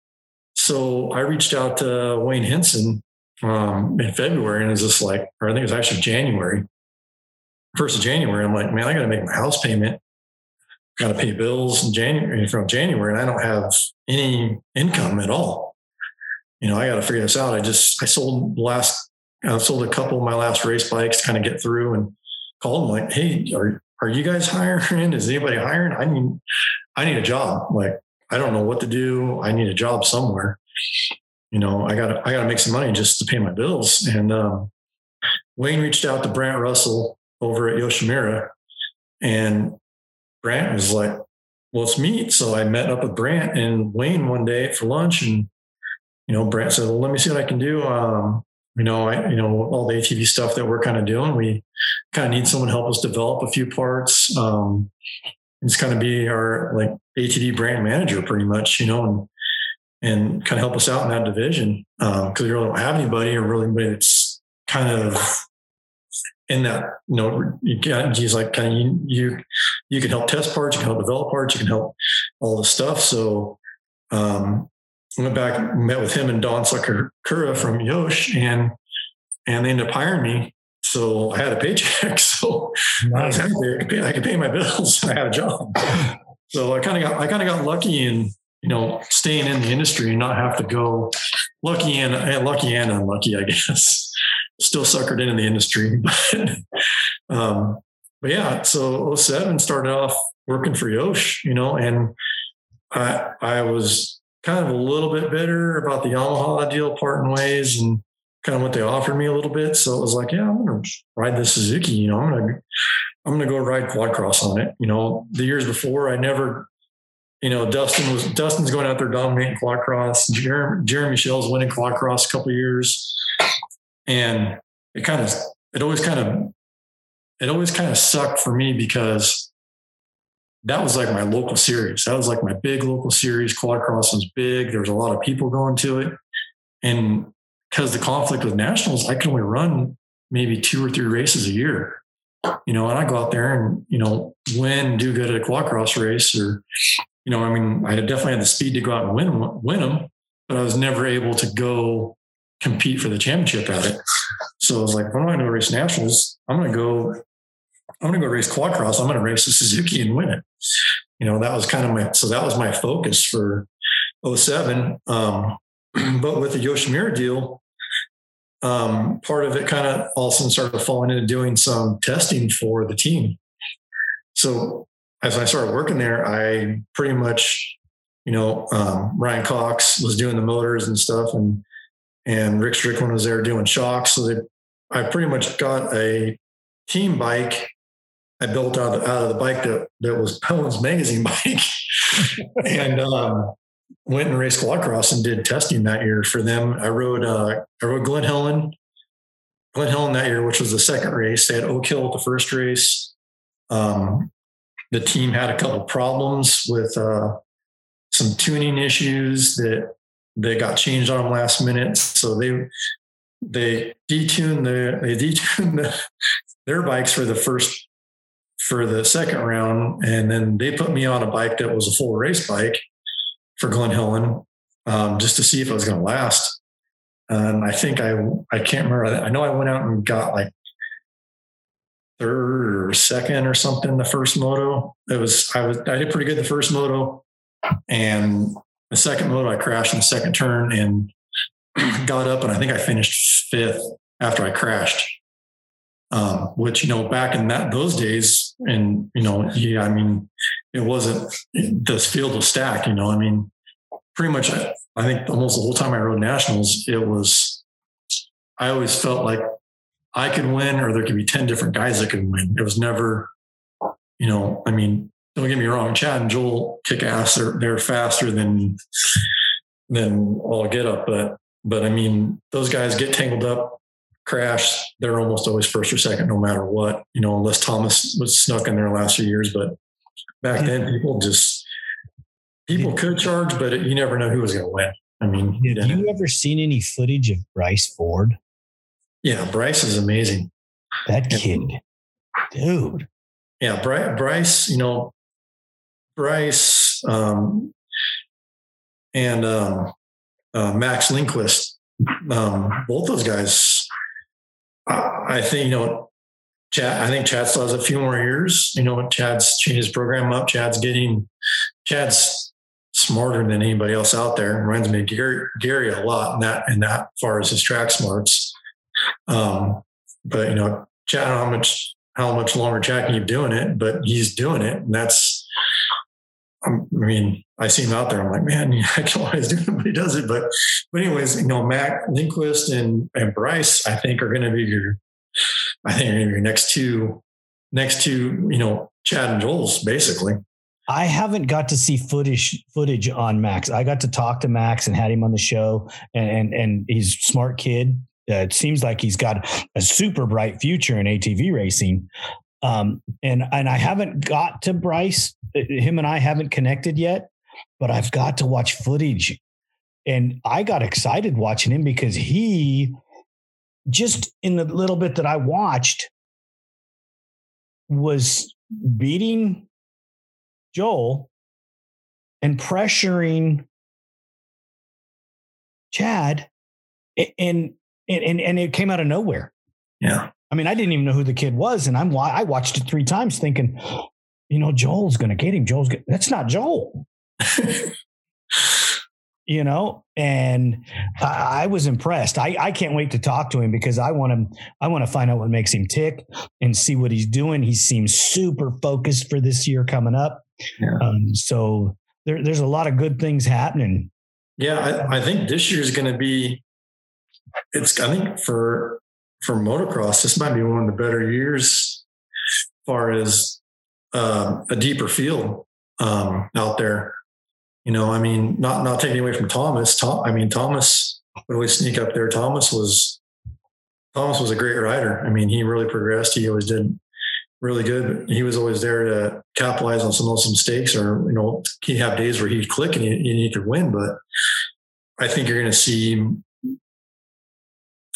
[SPEAKER 5] So I reached out to Wayne Henson um, in February and it was just like, or I think it was actually January, first of January. I'm like, man, I got to make my house payment. Got to pay bills in January from January, and I don't have any income at all. You know, I got to figure this out. I just I sold last, I sold a couple of my last race bikes kind of get through, and called them like, hey, are are you guys hiring? Is anybody hiring? I need I need a job. Like I don't know what to do. I need a job somewhere. You know, I gotta, I got to make some money just to pay my bills. And um, Wayne reached out to Brant Russell over at Yoshimura, and Brant was like, "Well, let's meet." So I met up with Brant and Wayne one day for lunch, and you know, Brant said, "Well, let me see what I can do." Um, you know, I, you know, all the ATV stuff that we're kind of doing, we kind of need someone to help us develop a few parts. Um, it's kind of be our like ATV brand manager pretty much, you know, and and kind of help us out in that division. Because um, we really don't have anybody or really anybody that's kind of in that you know you got he's like kind of you, you you can help test parts you can help develop parts you can help all the stuff. So um I went back met with him and Don Sakakura from Yosh and and they ended up hiring me so I had a paycheck so nice. I was happy I could, pay, I could pay my bills I had a job so I kind of got I kind of got lucky in you know, staying in the industry and not have to go lucky and lucky and unlucky, I guess. Still suckered into the industry. But, um, but yeah, so 07 started off working for Yosh, you know, and I I was kind of a little bit bitter about the Yamaha deal parting ways and kind of what they offered me a little bit. So it was like, yeah, I'm gonna ride the Suzuki, you know, I'm gonna I'm gonna go ride quad cross on it. You know, the years before I never you know, Dustin was Dustin's going out there dominating quad cross. Jeremy, Jeremy Shell's winning quad cross a couple years, and it kind of it always kind of it always kind of sucked for me because that was like my local series. That was like my big local series. Quad was big. There was a lot of people going to it, and because the conflict with nationals, I could only run maybe two or three races a year. You know, and I go out there and you know win, do good at a quad cross race, or you know, I mean, I definitely had the speed to go out and win win them, but I was never able to go compete for the championship at it. So I was like, if I'm not going to race nationals, I'm going to go, I'm going to go race quad cross. I'm going to race the Suzuki and win it. You know, that was kind of my, so that was my focus for 07. Um, but with the Yoshimura deal, um, part of it kind of also started falling into doing some testing for the team. So as I started working there, I pretty much, you know, um, Ryan Cox was doing the motors and stuff, and and Rick Strickland was there doing shocks. So they, I pretty much got a team bike. I built out of, out of the bike that that was Pelham's magazine bike, and um, went and raced quad cross and did testing that year for them. I rode uh, I rode Glen Helen, Glen Helen that year, which was the second race. They had Oak Hill at the first race. Um, the team had a couple problems with uh, some tuning issues that they got changed on them last minute. So they they detuned the they detuned the, their bikes for the first for the second round, and then they put me on a bike that was a full race bike for Glen Helen um, just to see if it was going to last. And I think I I can't remember. I know I went out and got like third or second or something the first moto. It was I was I did pretty good the first moto, and the second moto I crashed in the second turn and got up and I think I finished fifth after I crashed. Um, which you know back in that those days, and you know, yeah, I mean, it wasn't this field was stacked. You know, I mean, pretty much I, I think almost the whole time I rode nationals, it was. I always felt like I could win, or there could be 10 different guys that could win. It was never, you know, I mean, don't get me wrong, Chad and Joel kick ass. They're, they're faster than, than all get up. But, but I mean, those guys get tangled up, crash. They're almost always first or second, no matter what, you know, unless Thomas was snuck in there last few years. But back then, people just, people could charge, but it, you never know who was going to win. I mean,
[SPEAKER 4] have you ever seen any footage of Bryce Ford?
[SPEAKER 5] Yeah, Bryce is amazing.
[SPEAKER 4] That kid, dude.
[SPEAKER 5] Yeah, Bryce, you know, Bryce um, and um, uh, Max Lindquist, um, both those guys, I, think, you know, Chad, I think Chad still has a few more years. You know, Chad's changed his program up. Chad's getting, Chad's smarter than anybody else out there. Reminds me of Gary, Gary a lot in that, in that far as his track smarts. Um, but you know, Chad, how much how much longer Chad can keep doing it, but he's doing it, and that's. I mean, I see him out there. I'm like, man, I can't always do it, but he does it. But, but anyways, you know, Max Lindquist and and Bryce, I think are going to be your, I think are your next two, next two, you know, Chad and Joel's basically.
[SPEAKER 4] I haven't got to see footage footage on Max. I got to talk to Max and had him on the show, and and, and he's a smart kid. Uh, it seems like he's got a super bright future in ATV racing. Um, and and I haven't got to Bryce. Uh, him and I haven't connected yet, but I've got to watch footage. And I got excited watching him because he just in the little bit that I watched was beating Joel and pressuring Chad and and, and, and it came out of nowhere.
[SPEAKER 5] Yeah.
[SPEAKER 4] I mean, I didn't even know who the kid was, and I'm I watched it three times, thinking, you know, Joel's going to get him. Joel's get, that's not Joel. you know, and I, I was impressed. I, I can't wait to talk to him because I want to I want to find out what makes him tick and see what he's doing. He seems super focused for this year coming up. Yeah. Um, so there, there's a lot of good things happening.
[SPEAKER 5] Yeah, I, I think this year is going to be. It's I think for for motocross, this might be one of the better years, as far as uh, a deeper field um, out there. You know, I mean, not not taking away from Thomas. Tom, I mean, Thomas would always sneak up there. Thomas was Thomas was a great rider. I mean, he really progressed. He always did really good. He was always there to capitalize on some of those mistakes, or you know, he'd have days where he'd click and he, and he could win. But I think you're going to see,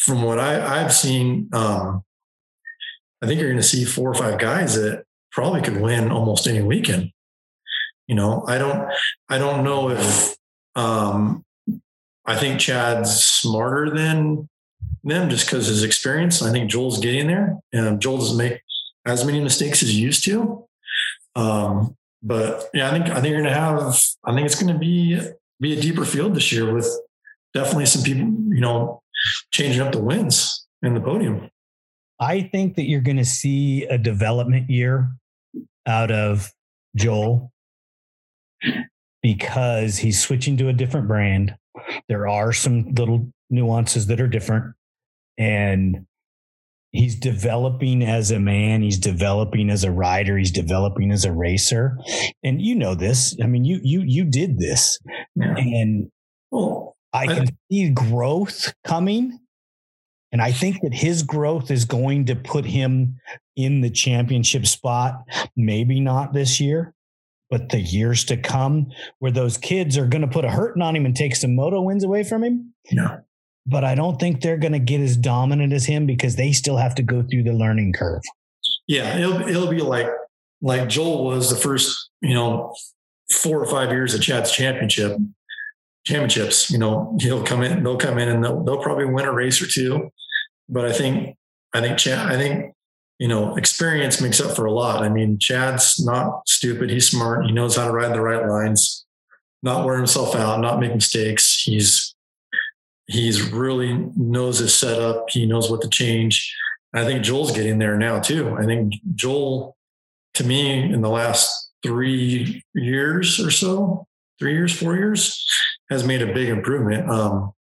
[SPEAKER 5] from what I, I've seen, um, I think you're going to see four or five guys that probably could win almost any weekend. You know, I don't, I don't know if, um, I think Chad's smarter than them just because his experience. I think Joel's getting there, and Joel doesn't make as many mistakes as he used to. Um, but yeah, I think I think you're going to have. I think it's going to be be a deeper field this year with definitely some people, you know, changing up the wins in the podium.
[SPEAKER 4] I think that you're going to see a development year out of Joel because he's switching to a different brand. There are some little nuances that are different. And he's developing as a man, he's developing as a rider, he's developing as a racer. And you know this. I mean, you you you did this. Yeah. And well, I uh-huh. can see growth coming. And I think that his growth is going to put him in the championship spot. Maybe not this year, but the years to come where those kids are going to put a hurting on him and take some moto wins away from him.
[SPEAKER 5] No.
[SPEAKER 4] But I don't think they're going to get as dominant as him because they still have to go through the learning curve.
[SPEAKER 5] Yeah, it'll it'll be like like Joel was the first, you know, four or five years of Chad's championship championships. You know, he'll come in, they'll come in and they'll, they'll probably win a race or two. But I think, I think, Chad, I think you know, experience makes up for a lot. I mean, Chad's not stupid. He's smart. He knows how to ride the right lines, not wear himself out, not make mistakes. He's he's really knows his setup. He knows what to change. I think Joel's getting there now too. I think Joel, to me, in the last three years or so, three years, four years, has made a big improvement. Um,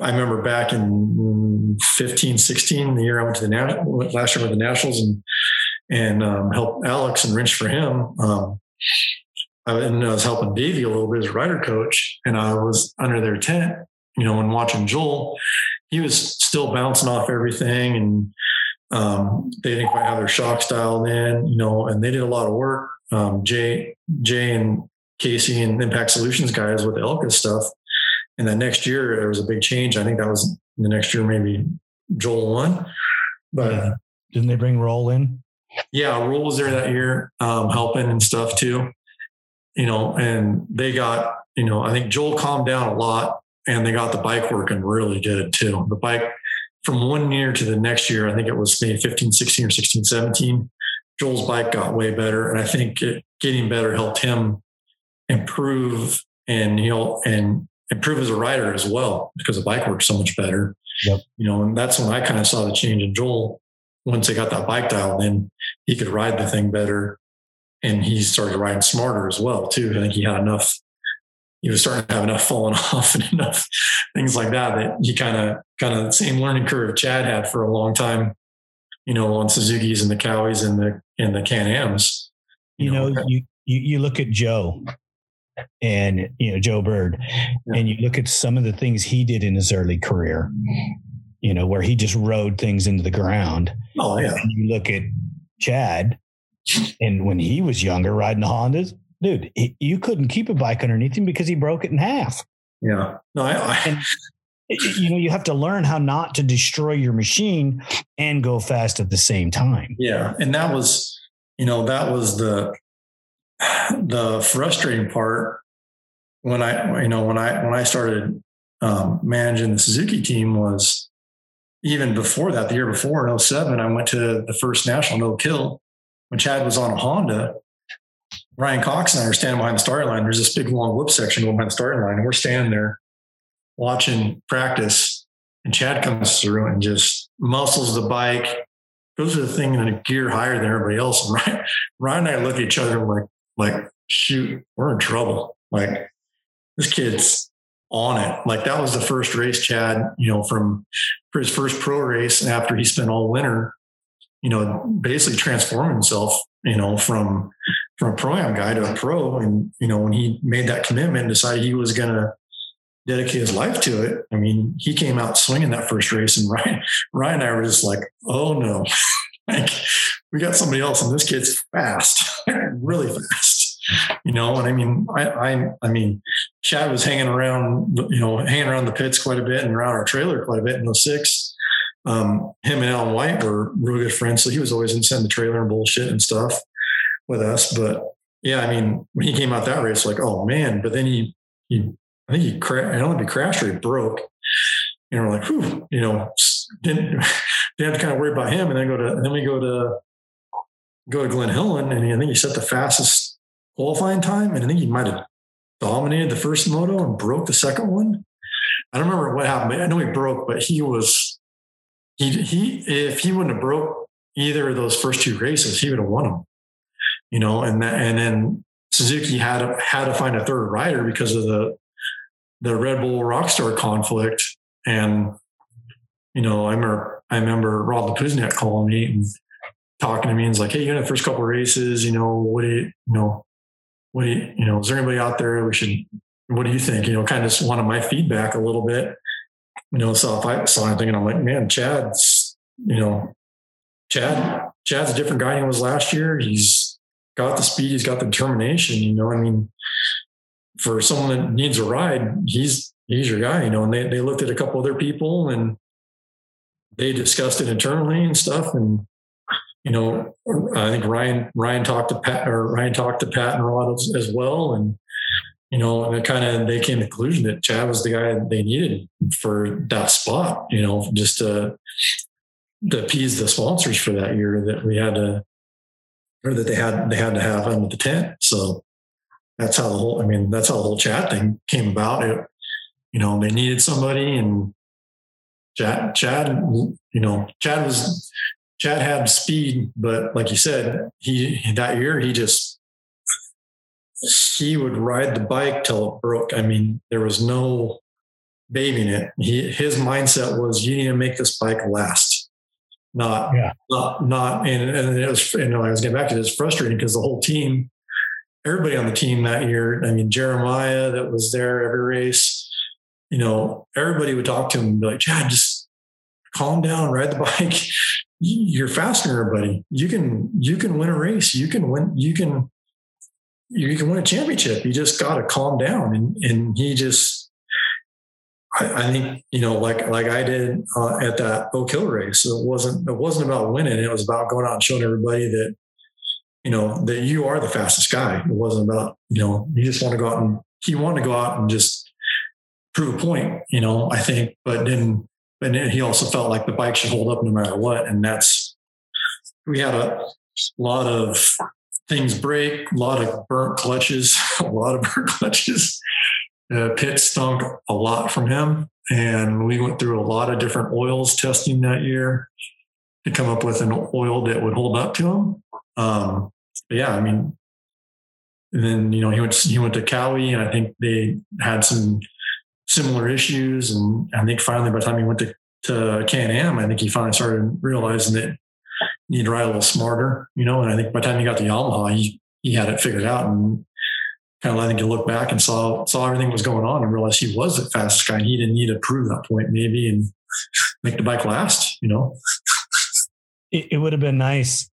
[SPEAKER 5] I remember back in 15, 16, the year I went to the national, last year with the Nationals and and um, helped Alex and wrench for him. Um, I, and I was helping Davey a little bit as a rider coach, and I was under their tent, you know, when watching Joel, he was still bouncing off everything, and um, they didn't quite have their shock style then, you know, and they did a lot of work. Um, Jay, Jay, and Casey and Impact Solutions guys with the Elka stuff and then next year there was a big change. I think that was the next year maybe Joel won, but yeah.
[SPEAKER 4] didn't they bring Roll in?
[SPEAKER 5] Yeah, Roll was there that year, um, helping and stuff too. You know, and they got you know I think Joel calmed down a lot, and they got the bike working really good too. The bike from one year to the next year, I think it was maybe 15, 16 or 16, 17. Joel's bike got way better. And I think it, getting better helped him improve and know and improve as a rider as well because the bike works so much better. Yep. You know, and that's when I kind of saw the change in Joel. Once they got that bike dialed in, he could ride the thing better and he started riding smarter as well, too. I think he had enough, he was starting to have enough falling off and enough things like that that he kind of kind of the same learning curve Chad had for a long time, you know, on Suzuki's and the Kawis and the and the Can Ams.
[SPEAKER 4] You, you know, know you, you you look at Joe and you know Joe Byrd, yeah. and you look at some of the things he did in his early career, you know, where he just rode things into the ground.
[SPEAKER 5] Oh yeah.
[SPEAKER 4] And you look at Chad, and when he was younger riding the Hondas, dude, he, you couldn't keep a bike underneath him because he broke it in half.
[SPEAKER 5] Yeah. No, I, I and,
[SPEAKER 4] you know, you have to learn how not to destroy your machine and go fast at the same time.
[SPEAKER 5] Yeah. And that was, you know, that was the the frustrating part when I, you know, when I when I started um, managing the Suzuki team was even before that, the year before in 07, I went to the first national Oak Hill when Chad was on a Honda. Ryan Cox and I are standing behind the starting line. There's this big long whoop section going behind the starting line, and we're standing there watching practice. And Chad comes through and just muscles the bike, goes to the thing in a gear higher than everybody else. And Ryan, Ryan and I look at each other like, like, shoot, we're in trouble. Like this kid's on it. Like that was the first race, Chad, you know, from his first pro race after he spent all winter, you know, basically transforming himself, you know, from from a pro am guy to a pro. And, you know, when he made that commitment decided he was gonna dedicate his life to it. I mean, he came out swinging that first race, and Ryan, Ryan and I were just like, "Oh no, like we got somebody else, and this kid's fast, really fast." You know, and I mean, I, I, I mean, Chad was hanging around, you know, hanging around the pits quite a bit and around our trailer quite a bit in 06. Um, him and Alan White were really good friends, so he was always inside the trailer and bullshit and stuff with us. But yeah, I mean, when he came out that race, like, oh man! But then he he I think he crashed. I don't think he crashed or he broke. You know, like, whew, you know, didn't didn't have to kind of worry about him. And then go to then we go to go to Glen Helen, and I think he set the fastest qualifying time, and I think he might have dominated the first moto and broke the second one. I don't remember what happened. I know he broke, but he was he he if he wouldn't have broke either of those first two races, he would have won them. You know, and that, and then Suzuki had had to find a third rider because of the the Red Bull Rockstar conflict. And, you know, I remember, I remember Rod Lapuzniak calling me and talking to me and was like, Hey, you know, the first couple races, you know, what do you, you know, what do you, you know, is there anybody out there we should, what do you think? You know, kind of just wanted my feedback a little bit, you know, so if I saw anything I'm like, man, Chad's, you know, Chad, Chad's a different guy than he was last year. He's got the speed, he's got the determination, you know, I mean, for someone that needs a ride, he's he's your guy, you know. And they they looked at a couple other people and they discussed it internally and stuff. And you know, I think Ryan Ryan talked to Pat or Ryan talked to Pat and Rod as, as well, and you know, and it kind of they came to the conclusion that Chad was the guy they needed for that spot. You know, just to to appease the sponsors for that year that we had to or that they had they had to have under the tent. So that's how the whole, I mean, that's how the whole chat thing came about. It, you know, they needed somebody and Chad, Chad, you know, Chad was, Chad had speed, but like you said, he, that year, he just, he would ride the bike till it broke. I mean, there was no babying it. He, his mindset was, you need to make this bike last not yeah. not not and, and it was and I was getting back to this frustrating because the whole team everybody on the team that year. I mean, Jeremiah that was there every race, you know, everybody would talk to him and be like, Chad, just calm down, ride the bike. You're faster, buddy. You can, you can win a race. You can win, you can, you can win a championship. You just got to calm down. And, and he just, I, I, think, you know, like, like I did uh, at that Oak Hill race, it wasn't, it wasn't about winning. It was about going out and showing everybody that, you know, that you are the fastest guy. It wasn't about, you know, you just want to go out and he wanted to go out and just prove a point, you know, I think, but then, and he also felt like the bike should hold up no matter what. And that's, we had a lot of things break, a lot of burnt clutches, a lot of burnt clutches. Uh, pit stunk a lot from him. And we went through a lot of different oils testing that year to come up with an oil that would hold up to him. Um, yeah, I mean, then you know he went he went to Cali, and I think they had some similar issues. And I think finally, by the time he went to to Can Am, I think he finally started realizing that he need to ride a little smarter, you know. And I think by the time he got to Yamaha, he he had it figured out and kind of I think he looked back and saw saw everything was going on and realized he was the fastest guy. He didn't need to prove that point maybe and make the bike last, you know.
[SPEAKER 4] It, it would have been nice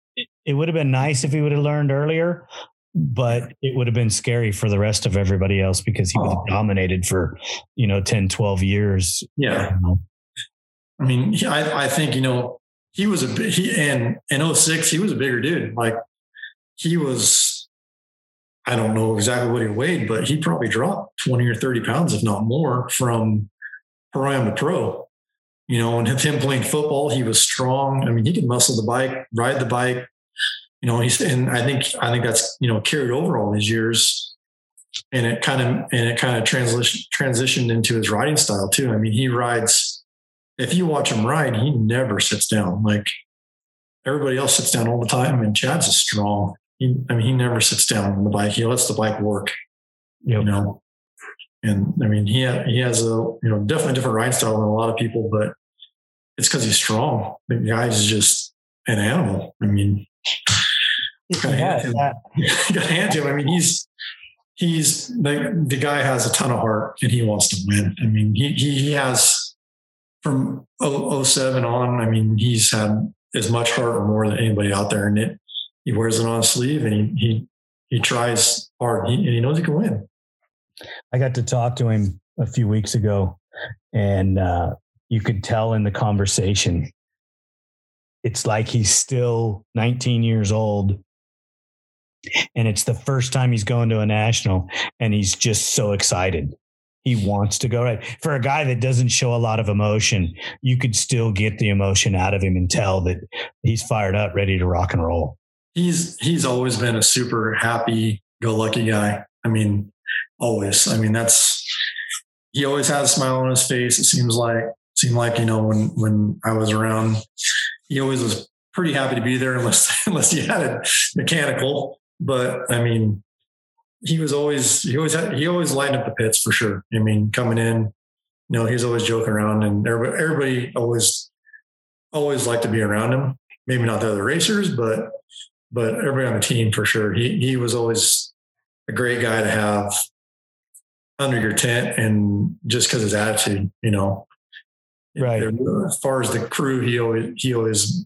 [SPEAKER 4] it would have been nice if he would have learned earlier, but it would have been scary for the rest of everybody else because he was oh. dominated for, you know, 10, 12 years.
[SPEAKER 5] Yeah. I mean, I, I think, you know, he was a he and in 06, he was a bigger dude. Like he was, I don't know exactly what he weighed, but he probably dropped 20 or 30 pounds, if not more, from pro to pro. You know, and him playing football, he was strong. I mean, he could muscle the bike, ride the bike, you know, he's and I think I think that's you know carried over all these years, and it kind of and it kind of transition transitioned into his riding style too. I mean, he rides. If you watch him ride, he never sits down. Like everybody else sits down all the time, and Chad's is strong. He, I mean, he never sits down on the bike. He lets the bike work. Yep. You know, and I mean, he ha- he has a you know definitely different ride style than a lot of people, but it's because he's strong. The guy's just an animal. I mean, got yeah, hand got to hand to him. I mean, he's he's the the guy has a ton of heart and he wants to win. I mean, he he, he has from 07 on. I mean, he's had as much heart or more than anybody out there, and it he wears it on his sleeve and he he he tries hard he, and he knows he can win.
[SPEAKER 4] I got to talk to him a few weeks ago, and uh, you could tell in the conversation it's like he's still 19 years old and it's the first time he's going to a national and he's just so excited. He wants to go right? For a guy that doesn't show a lot of emotion you could still get the emotion out of him and tell that he's fired up ready to rock and roll.
[SPEAKER 5] He's he's always been a super happy go lucky guy. I mean always. I mean that's he always has a smile on his face it seems like seemed like you know when when i was around. He always was pretty happy to be there unless unless he had a mechanical. But I mean, he was always he always had, he always lightened up the pits for sure. I mean, coming in, you know, he's always joking around, and everybody, everybody always always liked to be around him. Maybe not the other racers, but but everybody on the team for sure. He he was always a great guy to have under your tent, and just because his attitude, you know,
[SPEAKER 4] Right.
[SPEAKER 5] As far as the crew, he always he always,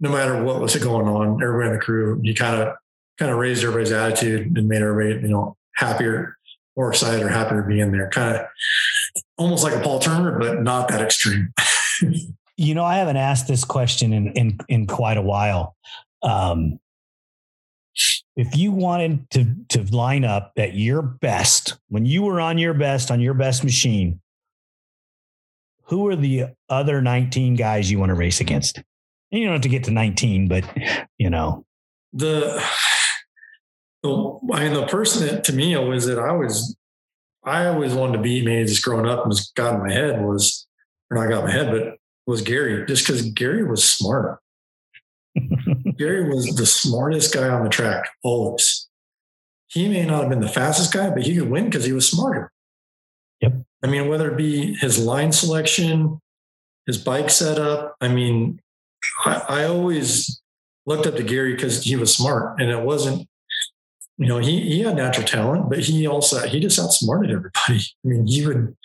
[SPEAKER 5] no matter what was going on, everybody in the crew, he kind of kind of raised everybody's attitude and made everybody you know happier, more excited, or happier to be in there. Kind of almost like a Paul Turner, but not that extreme.
[SPEAKER 4] you know, I haven't asked this question in in in quite a while. Um, if you wanted to to line up at your best when you were on your best on your best machine who are the other 19 guys you want to race against? And you don't have to get to 19, but you know.
[SPEAKER 5] The the I mean the person that to me always that I was I always wanted to be me just growing up and just got in my head was or not got in my head, but was Gary, just because Gary was smart. Gary was the smartest guy on the track, always. He may not have been the fastest guy, but he could win because he was smarter.
[SPEAKER 4] Yep.
[SPEAKER 5] I mean, whether it be his line selection, his bike setup. I mean, I, I always looked up to Gary because he was smart, and it wasn't. You know, he he had natural talent, but he also he just outsmarted everybody. I mean, he would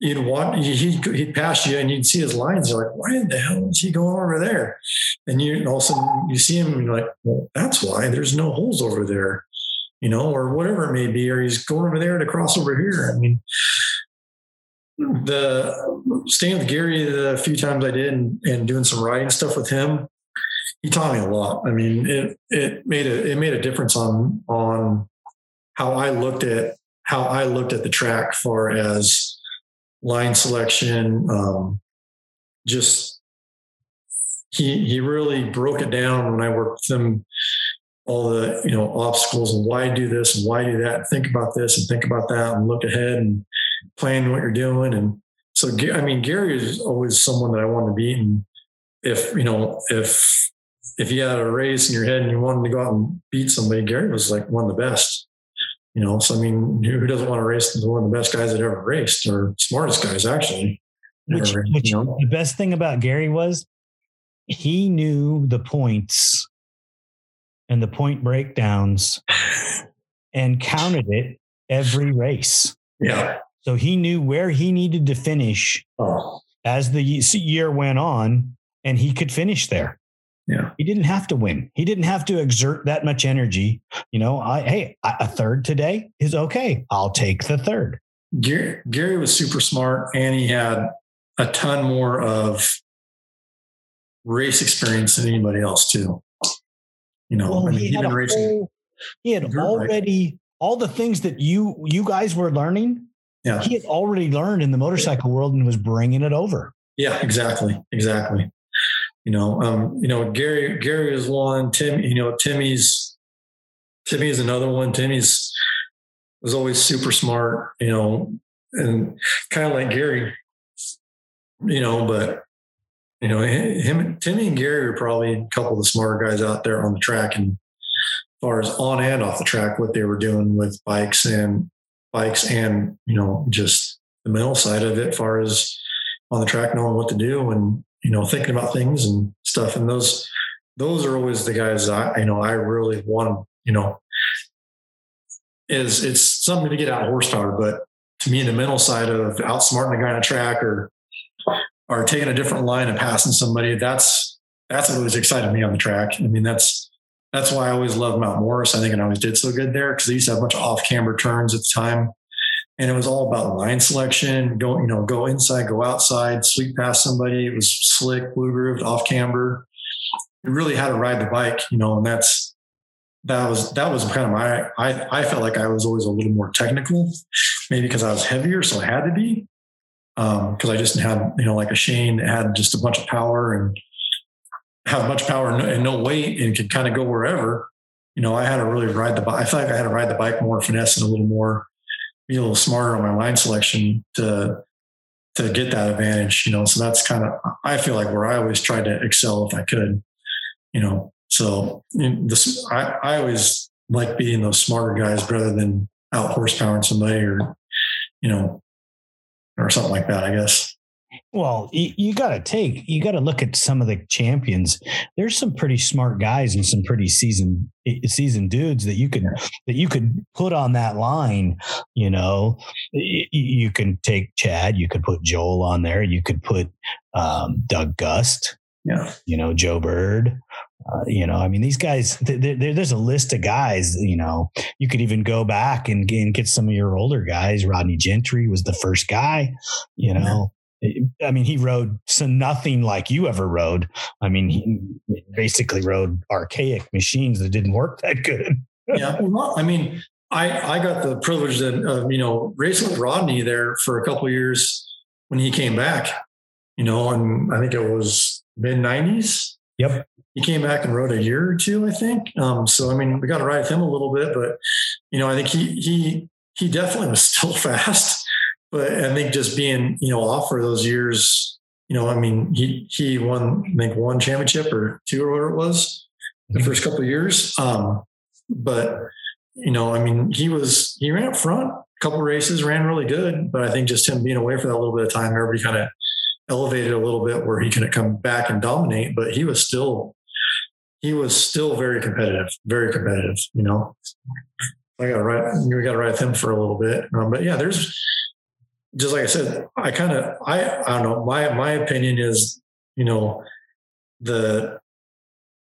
[SPEAKER 5] you'd want he'd, he'd pass you and you'd see his lines. You're like, why in the hell is he going over there? And you all of a sudden you see him and you're like, well, that's why there's no holes over there, you know, or whatever it may be, or he's going over there to cross over here. I mean, the staying with Gary the few times I did and, and doing some riding stuff with him, he taught me a lot. I mean, it it made a it made a difference on on how I looked at how I looked at the track far as line selection. Um, just he he really broke it down when I worked with him all the you know obstacles and why do this and why do that think about this and think about that and look ahead and plan what you're doing and so i mean gary is always someone that i want to beat and if you know if if you had a race in your head and you wanted to go out and beat somebody gary was like one of the best you know so i mean who doesn't want to race one of the best guys that ever raced or smartest guys actually
[SPEAKER 4] which, which you know? the best thing about gary was he knew the points and the point breakdowns and counted it every race.
[SPEAKER 5] Yeah.
[SPEAKER 4] So he knew where he needed to finish oh. as the year went on, and he could finish there.
[SPEAKER 5] Yeah.
[SPEAKER 4] He didn't have to win. He didn't have to exert that much energy. You know, I, hey, a third today is okay. I'll take the third.
[SPEAKER 5] Gary, Gary was super smart and he had a ton more of race experience than anybody else, too. You know, well, I mean, he, had racing. Whole,
[SPEAKER 4] he had already all the things that you you guys were learning.
[SPEAKER 5] Yeah,
[SPEAKER 4] he had already learned in the motorcycle world and was bringing it over.
[SPEAKER 5] Yeah, exactly, exactly. You know, um, you know, Gary, Gary is one. Tim, you know, Timmy's, Timmy is another one. Timmy's was always super smart, you know, and kind of like Gary, you know, but you know, him, Timmy and Gary are probably a couple of the smarter guys out there on the track and as far as on and off the track, what they were doing with bikes and bikes and, you know, just the mental side of it, as far as on the track, knowing what to do and, you know, thinking about things and stuff. And those, those are always the guys I, you know, I really want, you know, is it's something to get out of horsepower, but to me, the mental side of outsmarting a guy on a track or, or taking a different line and passing somebody, that's, that's what always excited me on the track. I mean, that's, that's why I always loved Mount Morris. I think I always did so good there because they used to have a bunch of off camber turns at the time and it was all about line selection. Go, you know, go inside, go outside, sweep past somebody. It was slick, blue grooved, off camber. You really had to ride the bike, you know, and that's that was that was kind of my. I I felt like I was always a little more technical, maybe because I was heavier, so I had to be. Because um, I just had, you know, like a Shane that had just a bunch of power and have much power and no, and no weight and could kind of go wherever. You know, I had to really ride the bike. I felt like I had to ride the bike more, finesse and a little more be a little smarter on my line selection to to get that advantage, you know. So that's kind of I feel like where I always tried to excel if I could, you know. So this I, I always like being those smarter guys rather than out horsepowering somebody or, you know, or something like that, I guess.
[SPEAKER 4] Well, you, you got to take, you got to look at some of the champions. There's some pretty smart guys and some pretty seasoned, seasoned dudes that you could, that you could put on that line. You know, you can take Chad, you could put Joel on there, you could put um, Doug Gust,
[SPEAKER 5] yeah,
[SPEAKER 4] you know, Joe Byrd. Uh, you know, I mean, these guys, there's a list of guys, you know, you could even go back and, and, get some of your older guys. Rodney Gentry was the first guy, you know, I mean, he rode so nothing like you ever rode. I mean, he basically rode archaic machines that didn't work that good.
[SPEAKER 5] yeah, well, I mean, I I got the privilege of uh, you know racing with Rodney there for a couple years when he came back. You know, and I think it was mid '90s.
[SPEAKER 4] Yep.
[SPEAKER 5] He came back and rode a year or two, I think. Um, so I mean, we got to ride with him a little bit, but you know, I think he he he definitely was still fast I think just being, you know, off for those years, you know, I mean, he he won, I think, one championship or two or whatever it was the mm-hmm. first couple of years. Um, but you know, I mean, he was he ran up front a couple races, ran really good, but I think just him being away for that little bit of time, everybody kind of elevated a little bit where he could come back and dominate. But he was still he was still very competitive, very competitive. You know, I got to write we got to write with him for a little bit. Um, but yeah, there's just like I said, I kind of, I, I don't know. My, my opinion is, you know, the,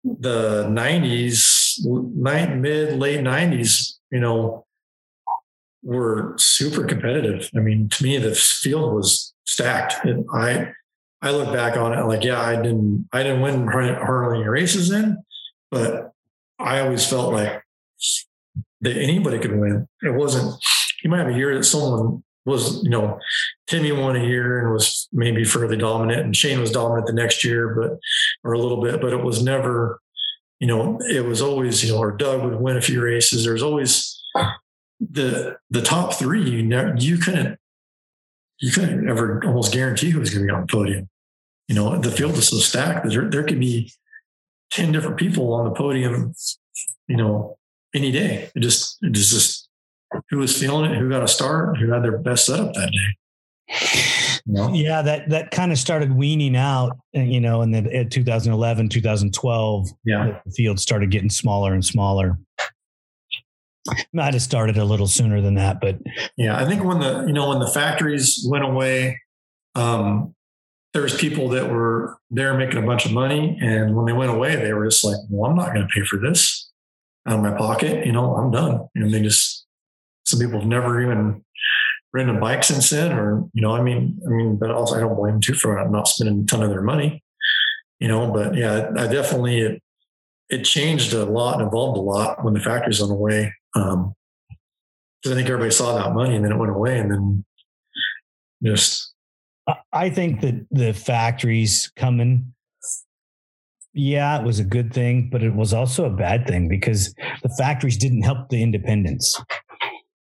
[SPEAKER 5] the nineties, mid, late nineties, you know, were super competitive. I mean, to me, the field was stacked. And I, I look back on it like, yeah, I didn't, I didn't win any races in, but I always felt like that anybody could win. It wasn't, you might have a year that someone was, you know, Timmy won a year and was maybe fairly dominant, and Shane was dominant the next year, but or a little bit, but it was never, you know, it was always, you know, or Doug would win a few races. There's always the the top three. You never, you couldn't, you couldn't ever almost guarantee who was going to be on the podium. You know, the field is so stacked that there there could be ten different people on the podium. You know, any day. It just it just who was feeling it, who got a start, who had their best setup that day.
[SPEAKER 4] You know? Yeah, that that kind of started weaning out, uh, you know, and then in 2011, 2012,
[SPEAKER 5] yeah,
[SPEAKER 4] the field started getting smaller and smaller. Might have started a little sooner than that, but
[SPEAKER 5] yeah, I think when the you know when the factories went away, um, there was people that were there making a bunch of money, and when they went away, they were just like, "Well, I'm not going to pay for this out of my pocket. You know, I'm done." And they just some people have never even ridden a bike since then, or you know, I mean, I mean, but also I don't blame them too for not spending a ton of their money, you know. But yeah, I definitely it it changed a lot and evolved a lot when the factories went away. Um, because I think everybody saw that money and then it went away, and then just.
[SPEAKER 4] I think that the factories coming yeah, it was a good thing, but it was also a bad thing because the factories didn't help the independents.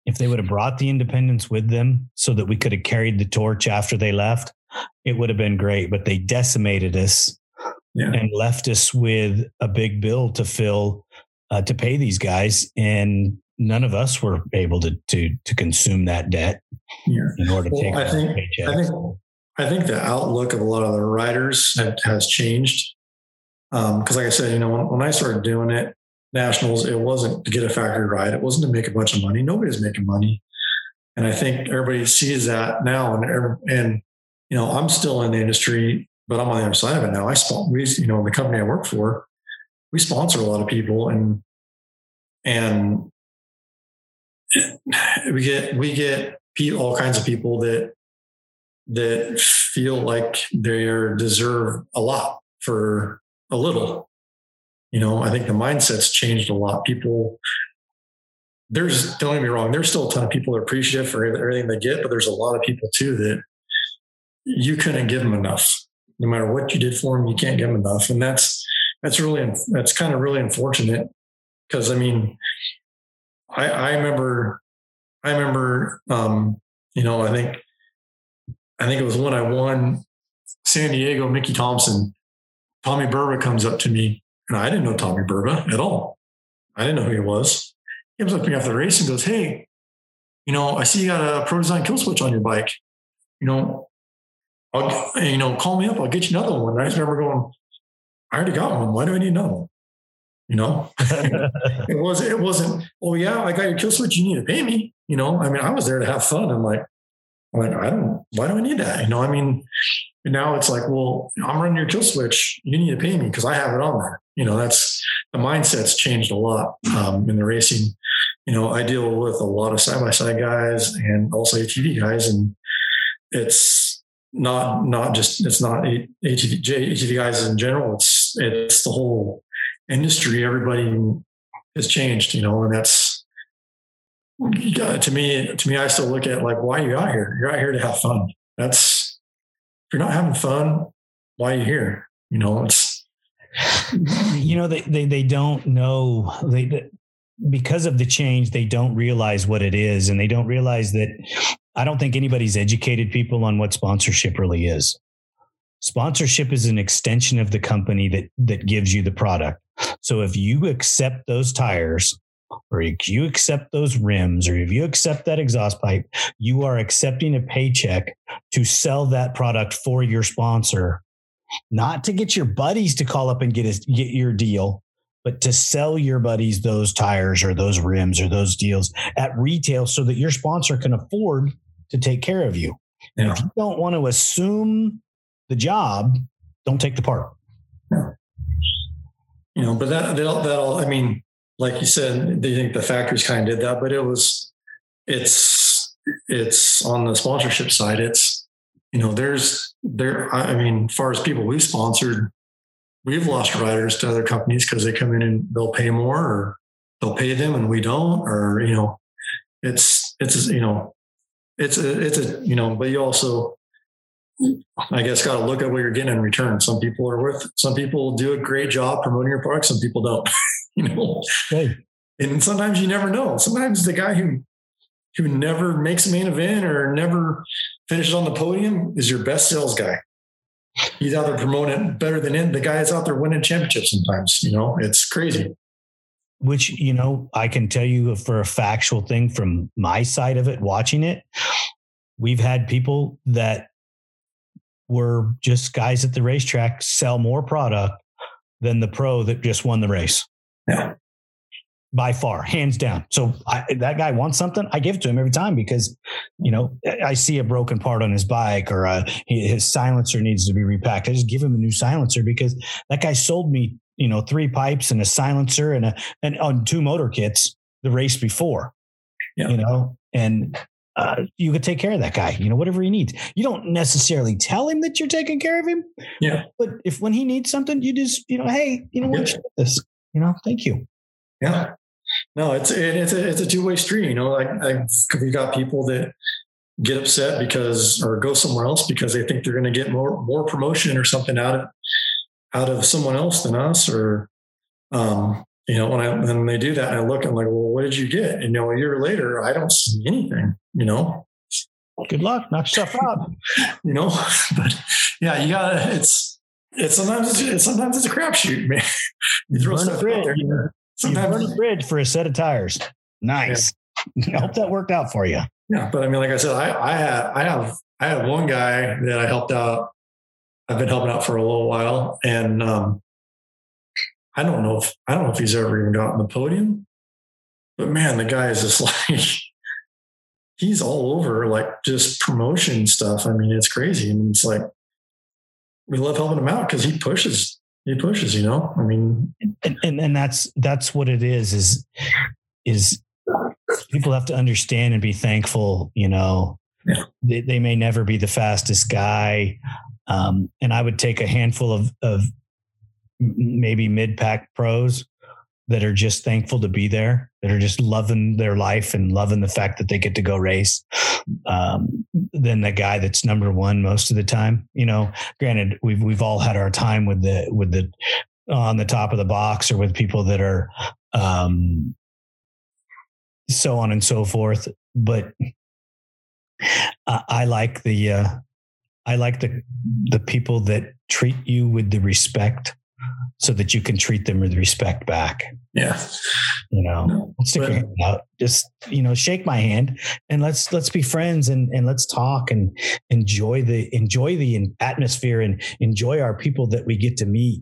[SPEAKER 4] If they would have brought the independents with them so that we could have carried the torch after they left, it would have been great. But they decimated us yeah. and left us with a big bill to fill uh, to pay these guys, and none of us were able to to to consume that debt
[SPEAKER 5] yeah. in order to well, take. I think, I think I think the outlook of a lot of the writers have, has changed. Because, um, like I said, you know, when, when I started doing it, nationals, it wasn't to get a factory ride. It wasn't to make a bunch of money. Nobody's making money. And I think everybody sees that now. And, and, you know, I'm still in the industry, but I'm on the other side of it now. I we, you know, the company I work for, we sponsor a lot of people and, and we get, we get all kinds of people that, that feel like they deserve a lot for a little. You know, I think the mindset's changed a lot. People, there's, don't get me wrong, there's still a ton of people that are appreciative for everything they get, but there's a lot of people too that you couldn't give them enough. No matter what you did for them, you can't give them enough. And that's, that's really, that's kind of really unfortunate because I mean, I, I remember, I remember, um, you know, I think, I think it was when I won San Diego, Mickey Thompson, Tommy Burba comes up to me and I didn't know Tommy Burba at all. I didn't know who he was. He comes up to me after the race and goes, Hey, you know, I see you got a pro design kill switch on your bike. You know, I'll, you know, call me up. I'll get you another one. And I just remember going, I already got one. Why do I need another one? You know, it was, it wasn't, oh yeah, I got your kill switch. You need to pay me. You know, I mean, I was there to have fun. I'm like, I'm like, I don't, why do I need that? You know, I mean, and now it's like, well, I'm running your kill switch. You need to pay me because I have it on there you know, that's the mindset's changed a lot um, in the racing. You know, I deal with a lot of side by side guys and also ATV guys, and it's not not just it's not ATV, ATV guys in general. It's it's the whole industry. Everybody has changed, you know, and that's to me. To me, I still look at like, why are you out here? You're out here to have fun. That's if you're not having fun, why are you here? You know, it's
[SPEAKER 4] you know, they, they, they don't know they, because of the change, they don't realize what it is. And they don't realize that I don't think anybody's educated people on what sponsorship really is. Sponsorship is an extension of the company that, that gives you the product. So if you accept those tires, or if you accept those rims, or if you accept that exhaust pipe, you are accepting a paycheck to sell that product for your sponsor not to get your buddies to call up and get his, get your deal, but to sell your buddies those tires or those rims or those deals at retail so that your sponsor can afford to take care of you. And if you don't want to assume the job, don't take the part.
[SPEAKER 5] Yeah. You know, but that that'll, that'll I mean, like you said, they think the factories kind of did that, but it was it's it's on the sponsorship side. It's you know, there's there. I mean, as far as people we've sponsored, we've lost riders to other companies because they come in and they'll pay more, or they'll pay them and we don't, or you know, it's it's you know, it's a it's a you know, but you also I guess got to look at what you're getting in return. Some people are worth, some people do a great job promoting your product. Some people don't, you know, and sometimes you never know. Sometimes the guy who who hmm. never makes a main event or never finishes on the podium is your best sales guy. He's out there promoting better than in the guy is out there winning championships sometimes. You know, it's crazy.
[SPEAKER 4] Which, you know, I can tell you for a factual thing from my side of it, watching it, we've had people that were just guys at the racetrack sell more product than the pro that just won the race.
[SPEAKER 5] Yeah
[SPEAKER 4] by far, hands down. So I, that guy wants something, I give it to him every time because, you know, I see a broken part on his bike or a, his silencer needs to be repacked. I just give him a new silencer because that guy sold me, you know, three pipes and a silencer and a and on two motor kits the race before. Yeah. You know, and uh, you could take care of that guy, you know, whatever he needs. You don't necessarily tell him that you're taking care of him.
[SPEAKER 5] Yeah.
[SPEAKER 4] But if when he needs something, you just, you know, hey, you know what, yeah. this, you know, thank you.
[SPEAKER 5] Yeah no, it's it's a it's a two way street. You know, like I, we got people that get upset because or go somewhere else because they think they're going to get more more promotion or something out of out of someone else than us or um, you know, when I when they do that, I look, I'm like, well, what did you get? And you know, a year later, I don't see anything. You know,
[SPEAKER 4] good luck, knock yourself out.
[SPEAKER 5] you know, but yeah, you gotta. It's it's sometimes it's, sometimes it's a crapshoot, man.
[SPEAKER 4] You throw stuff out there. You, sometimes you burn a bridge for a set of tires. Nice. Yeah. I hope that worked out for you.
[SPEAKER 5] Yeah, but I mean, like I said, I I have I have I have one guy that I helped out. I've been helping out for a little while, and um, I don't know if I don't know if he's ever even gotten the podium, but man, the guy is just like he's all over like just promotion stuff. I mean, it's crazy, and it's like we love helping him out because he pushes. He pushes, you know. I mean,
[SPEAKER 4] and, and and that's that's what it is. Is is people have to understand and be thankful. You know, yeah. they, they may never be the fastest guy, um, and I would take a handful of of maybe mid pack pros that are just thankful to be there, that are just loving their life and loving the fact that they get to go race, um, than the guy that's number one most of the time. You know, granted, we've we've all had our time with the with the on the top of the box or with people that are um, so on and so forth. But I, I like the uh, I like the the people that treat you with the respect so that you can treat them with respect back.
[SPEAKER 5] Yeah.
[SPEAKER 4] You know, stick your hand out. Just, you know, shake my hand and let's let's be friends and and let's talk and enjoy the enjoy the atmosphere and enjoy our people that we get to meet.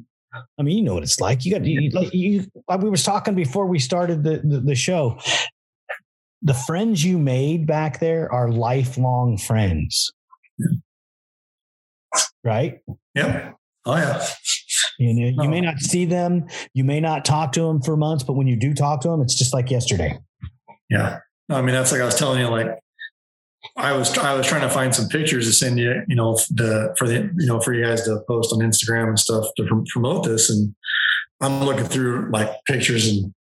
[SPEAKER 4] I mean, you know what it's like. You got you, you we was talking before we started the, the, the show. The friends you made back there are lifelong friends. Right?
[SPEAKER 5] Yeah. Oh yeah.
[SPEAKER 4] You know, you may not see them, you may not talk to them for months, but when you do talk to them, it's just like yesterday.
[SPEAKER 5] Yeah. I mean, that's like I was telling you, like I was I was trying to find some pictures to send you, you know, the for the you know for you guys to post on Instagram and stuff to promote this, and I'm looking through like pictures, and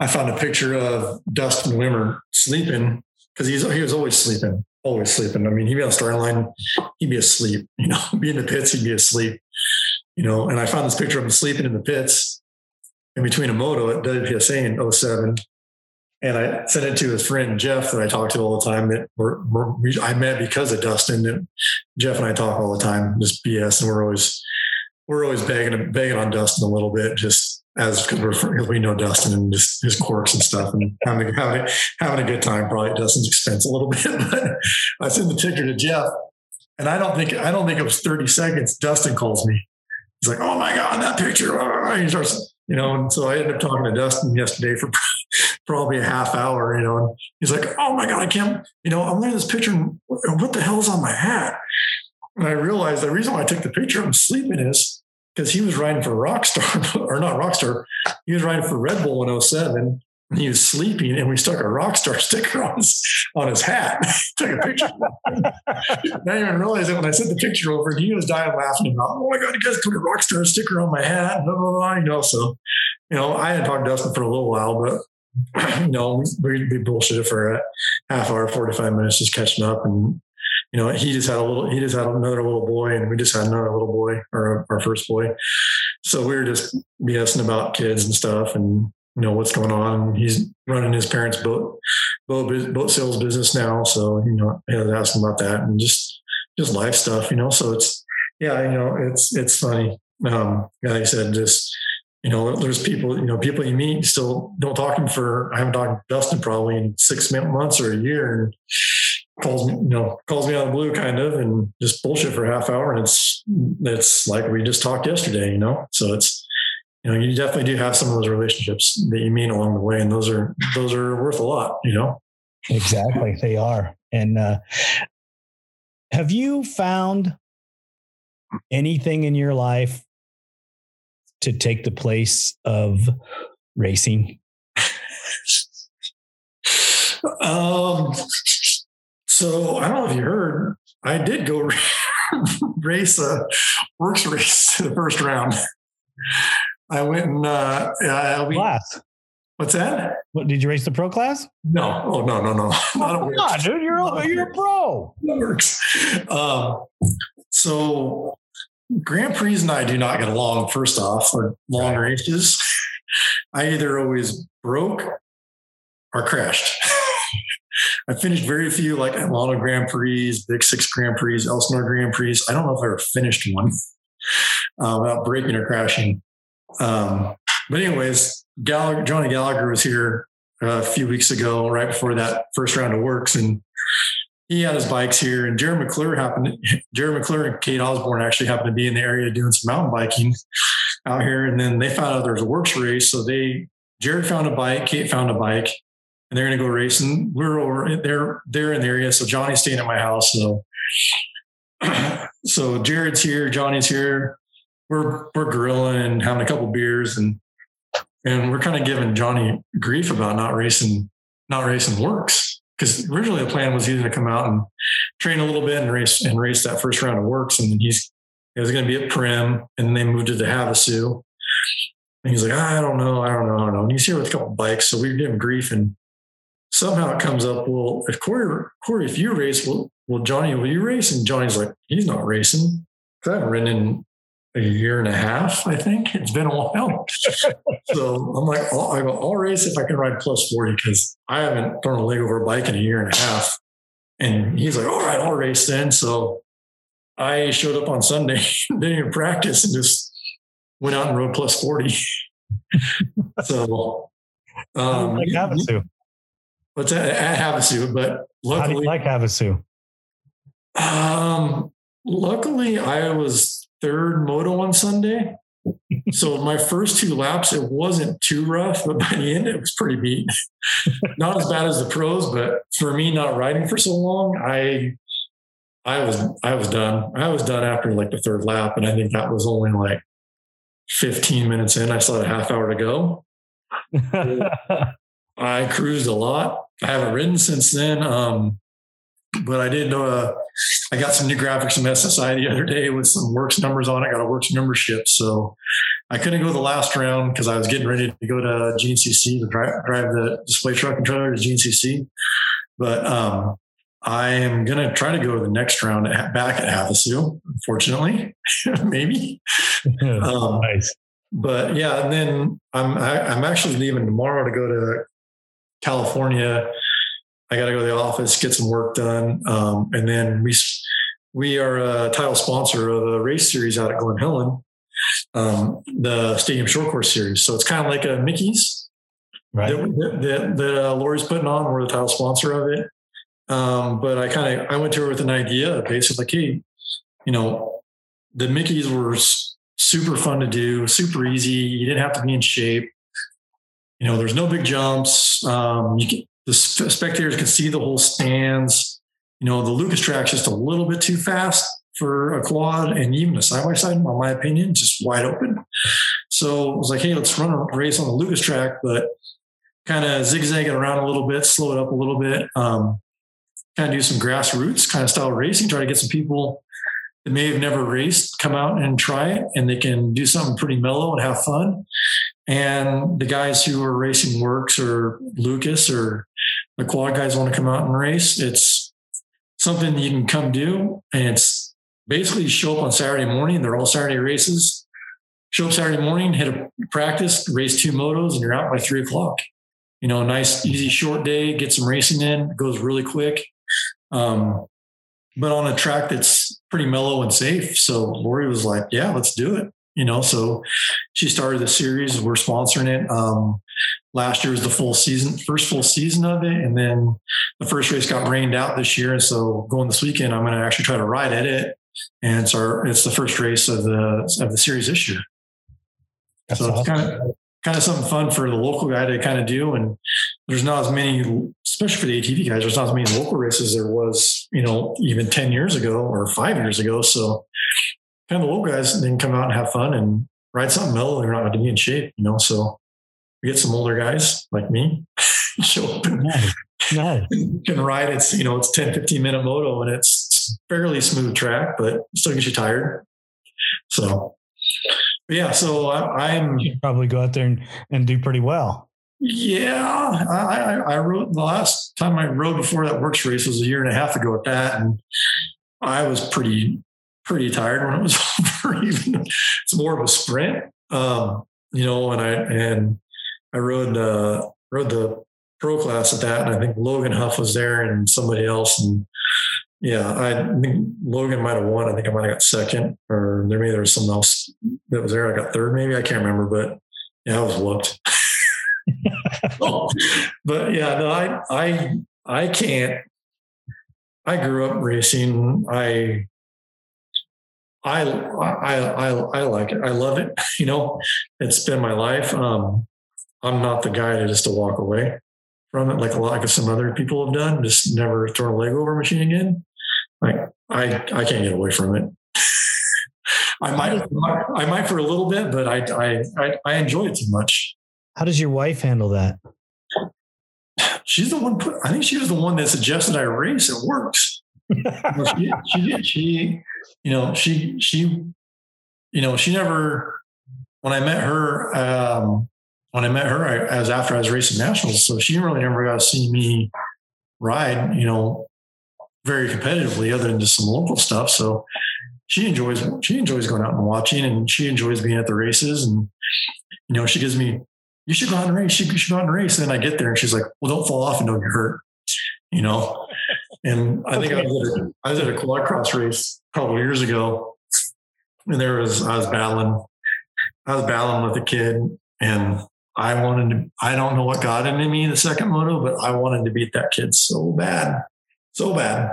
[SPEAKER 5] I found a picture of Dustin Wimmer sleeping because he's he was always sleeping, always sleeping. I mean, he'd be on the starting line, he'd be asleep, you know, be in the pits, he'd be asleep you know, and I found this picture of him sleeping in the pits in between a moto at WPSA in 07. And I sent it to his friend Jeff that I talk to all the time. That we're, we're, I met because of Dustin. And Jeff and I talk all the time, just BS, and we're always we're always begging begging on Dustin a little bit, just as because we know Dustin and just his quirks and stuff, and having having having a good time probably at Dustin's expense a little bit. But I sent the picture to Jeff, and I don't think I don't think it was 30 seconds. Dustin calls me he's like, oh my God, that picture. Ah, ah, he starts, you know, and so I ended up talking to Dustin yesterday for probably a half hour, you know, and he's like, oh my God, I can't, you know, I'm looking at this picture and what the hell's on my hat? And I realized the reason why I took the picture I'm sleeping is because he was riding for Rockstar, or not Rockstar, he was riding for Red Bull in 07 he was sleeping and we stuck a rock star sticker on his on his hat. Took a picture. I didn't even realize it when I sent the picture over he was dying laughing about, oh my God, you guys put a rock star sticker on my hat. Blah, blah, blah. You know, so, you know, I had talked to Dustin for a little while, but you know, we, we bullshitted for a half hour, 45 minutes just catching up. And, you know, he just had a little, he just had another little boy and we just had another little boy or our first boy. So we were just BSing about kids and stuff. And, you know what's going on. He's running his parents' boat boat boat sales business now, so you know I was asking about that and just just life stuff, you know. So it's yeah, you know, it's it's funny. Um, like I said, just you know, there's people, you know, people you meet, still don't talk to them for. I haven't talked to Dustin probably in six months or a year, and calls me, you know, calls me out of the blue, kind of, and just bullshit for a half hour, and it's it's like we just talked yesterday, you know. So it's you know, you definitely do have some of those relationships that you meet along the way, and those are those are worth a lot. You know,
[SPEAKER 4] exactly, they are. And uh, have you found anything in your life to take the place of racing?
[SPEAKER 5] um. So I don't know if you heard, I did go race a WORCS race the first round. I went and uh, uh, we,
[SPEAKER 4] class.
[SPEAKER 5] What's that?
[SPEAKER 4] What did you race the pro class?
[SPEAKER 5] No, oh no, no, no.
[SPEAKER 4] Not oh, come on, dude, you're a, you're a pro.
[SPEAKER 5] That works. Um, so Grand Prix and I do not get along. First off, or long right. races, I either always broke or crashed. I finished very few like Atlanta Grand Prix, Big Six Grand Prix, Elsinore Grand Prix. I don't know if I ever finished one uh, without breaking or crashing. Um, but anyways, Gallagher, Johnny Gallagher was here uh, a few weeks ago, right before that first round of WORCS, and he had his bikes here. And Jared McClure happened. Jared McClure and Kate Osborne actually happened to be in the area doing some mountain biking out here, and then they found out there was a WORCS race, so they Jared found a bike, Kate found a bike, and they're going to go racing. We're over they're they're in the area, so Johnny's staying at my house. So so Jared's here, Johnny's here. We're we're grilling and having a couple beers and and we're kind of giving Johnny grief about not racing not racing WORCS because originally the plan was he's going to come out and train a little bit and race and race that first round of WORCS and then he's he was going to be at Primm and then they moved to the Havasu. And he's like, I don't know, I don't know, I don't know. And he's here with a couple bikes, so we are giving grief and somehow it comes up, well, if Corey, Corey, if you race, well, well, Johnny, will you race? And Johnny's like, he's not racing. I haven't ridden in a year and a half, I think. It's been a while. so I'm like, I'll, I go, I'll race if I can ride plus 40 because I haven't thrown a leg over a bike in a year and a half. And he's like, all right, I'll race then. So I showed up on Sunday, didn't even practice and just went out and rode plus 40. so, um, like Havasu. What's that? At Havasu, but luckily, How do
[SPEAKER 4] you like Havasu?
[SPEAKER 5] Um, luckily, I was third moto on Sunday. so my first two laps, it wasn't too rough, but by the end, it was pretty beat. not as bad as the pros, but for me, not riding for so long, I I was I was done. I was done after like the third lap, and I think that was only like 15 minutes in. I still had a half hour to go. I cruised a lot. I haven't ridden since then. Um, but I did uh, I got some new graphics from SSI the other day with some WORCS numbers on it. I got a WORCS membership. So I couldn't go the last round because I was getting ready to go to GNCC to drive, drive the display truck and trailer to GNCC. But um, I am going to try to go to the next round at, back at Havasu, unfortunately, maybe. um, nice. But yeah, and then I'm I, am i am actually leaving tomorrow to go to California. I got to go to the office, get some work done, um, and then we we are a title sponsor of a race series out at Glen Helen, um, the Stadium Short Course Series. So it's kind of like a Mickey's right. that, that, that uh, Lori's putting on. We're the title sponsor of it. Um, but I kind of I went to her with an idea, basically, like, hey, you know, the Mickey's were super fun to do, super easy. You didn't have to be in shape you know, there's no big jumps. Um, you can, the spectators can see the whole stands. You know, the Lucas track's just a little bit too fast for a quad and even a side by side, in my opinion, just wide open. So I was like, hey, let's run a race on the Lucas track, but kind of zigzagging around a little bit, slow it up a little bit, um, kind of do some grassroots kind of style racing, try to get some people that may have never raced come out and try it and they can do something pretty mellow and have fun and the guys who are racing WORCS or Lucas or the quad guys want to come out and race, it's something you can come do. And it's basically show up on Saturday morning. They're all Saturday races. Show up Saturday morning, hit a practice, race two motos, and you're out by three o'clock. You know, a nice, easy, short day, get some racing in, it goes really quick. Um, but on a track that's pretty mellow and safe. So Lori was like, yeah, let's do it you know so she started the series we're sponsoring it. Um, last year was the full season first full season of it. And then the first race got rained out this year. And so going this weekend i'm going to actually try to ride at it. And it's our it's the first race of the of the series this year. That's so awesome. it's kind of kind of something fun for the local guy to kind of do. And there's not as many especially for the atv guys there's not as many local races there was you know even 10 years ago or five years ago. So of the local guys then come out and have fun and ride something mellow. They're not to be in shape, you know. So we get some older guys like me show up and nice. Nice. can ride. It's you know it's 10, 15 minute moto and it's fairly smooth track, but still gets you tired. So yeah, so I, am
[SPEAKER 4] probably go out there and, and do pretty well.
[SPEAKER 5] Yeah, I, I, I rode the last time I rode before that WORCS race was a year and a half ago at that, and I was pretty pretty tired when it was over. Even it's more of a sprint, um, you know. And I and I rode uh, rode the pro class at that, and I think Logan Huff was there and somebody else, and yeah, I think Logan might have won. I think I might have got second, or there maybe there was someone else that was there. I got third, maybe I can't remember, but yeah, I was whooped. but yeah, no, I I I can't. I grew up racing. I I I I I like it. I love it. You know, it's been my life. Um, I'm not the guy to just to walk away from it like a lot like some other people have done. Just never throw a leg over a machine again. Like I I can't get away from it. I might I might for a little bit, but I I I, I enjoy it too much.
[SPEAKER 4] How does your wife handle that?
[SPEAKER 5] She's the one. I think she was the one that suggested I race. It works. She, she, she, you know, she, she, you know, she never. When I met her, um, when I met her, I, was after I was racing nationals, so she really never got to see me ride. You know, very competitively, other than just some local stuff. So she enjoys she enjoys going out and watching, and she enjoys being at the races. And you know, she gives me you should go out and race. You should go out and race. And then I get there and she's like, well, don't fall off and don't get hurt, you know? And I think okay. I, was at a, I was at a quad cross race a couple years ago and there was, I was battling, I was battling with a kid and I wanted to, I don't know what got into me in the second moto, but I wanted to beat that kid so bad, so bad.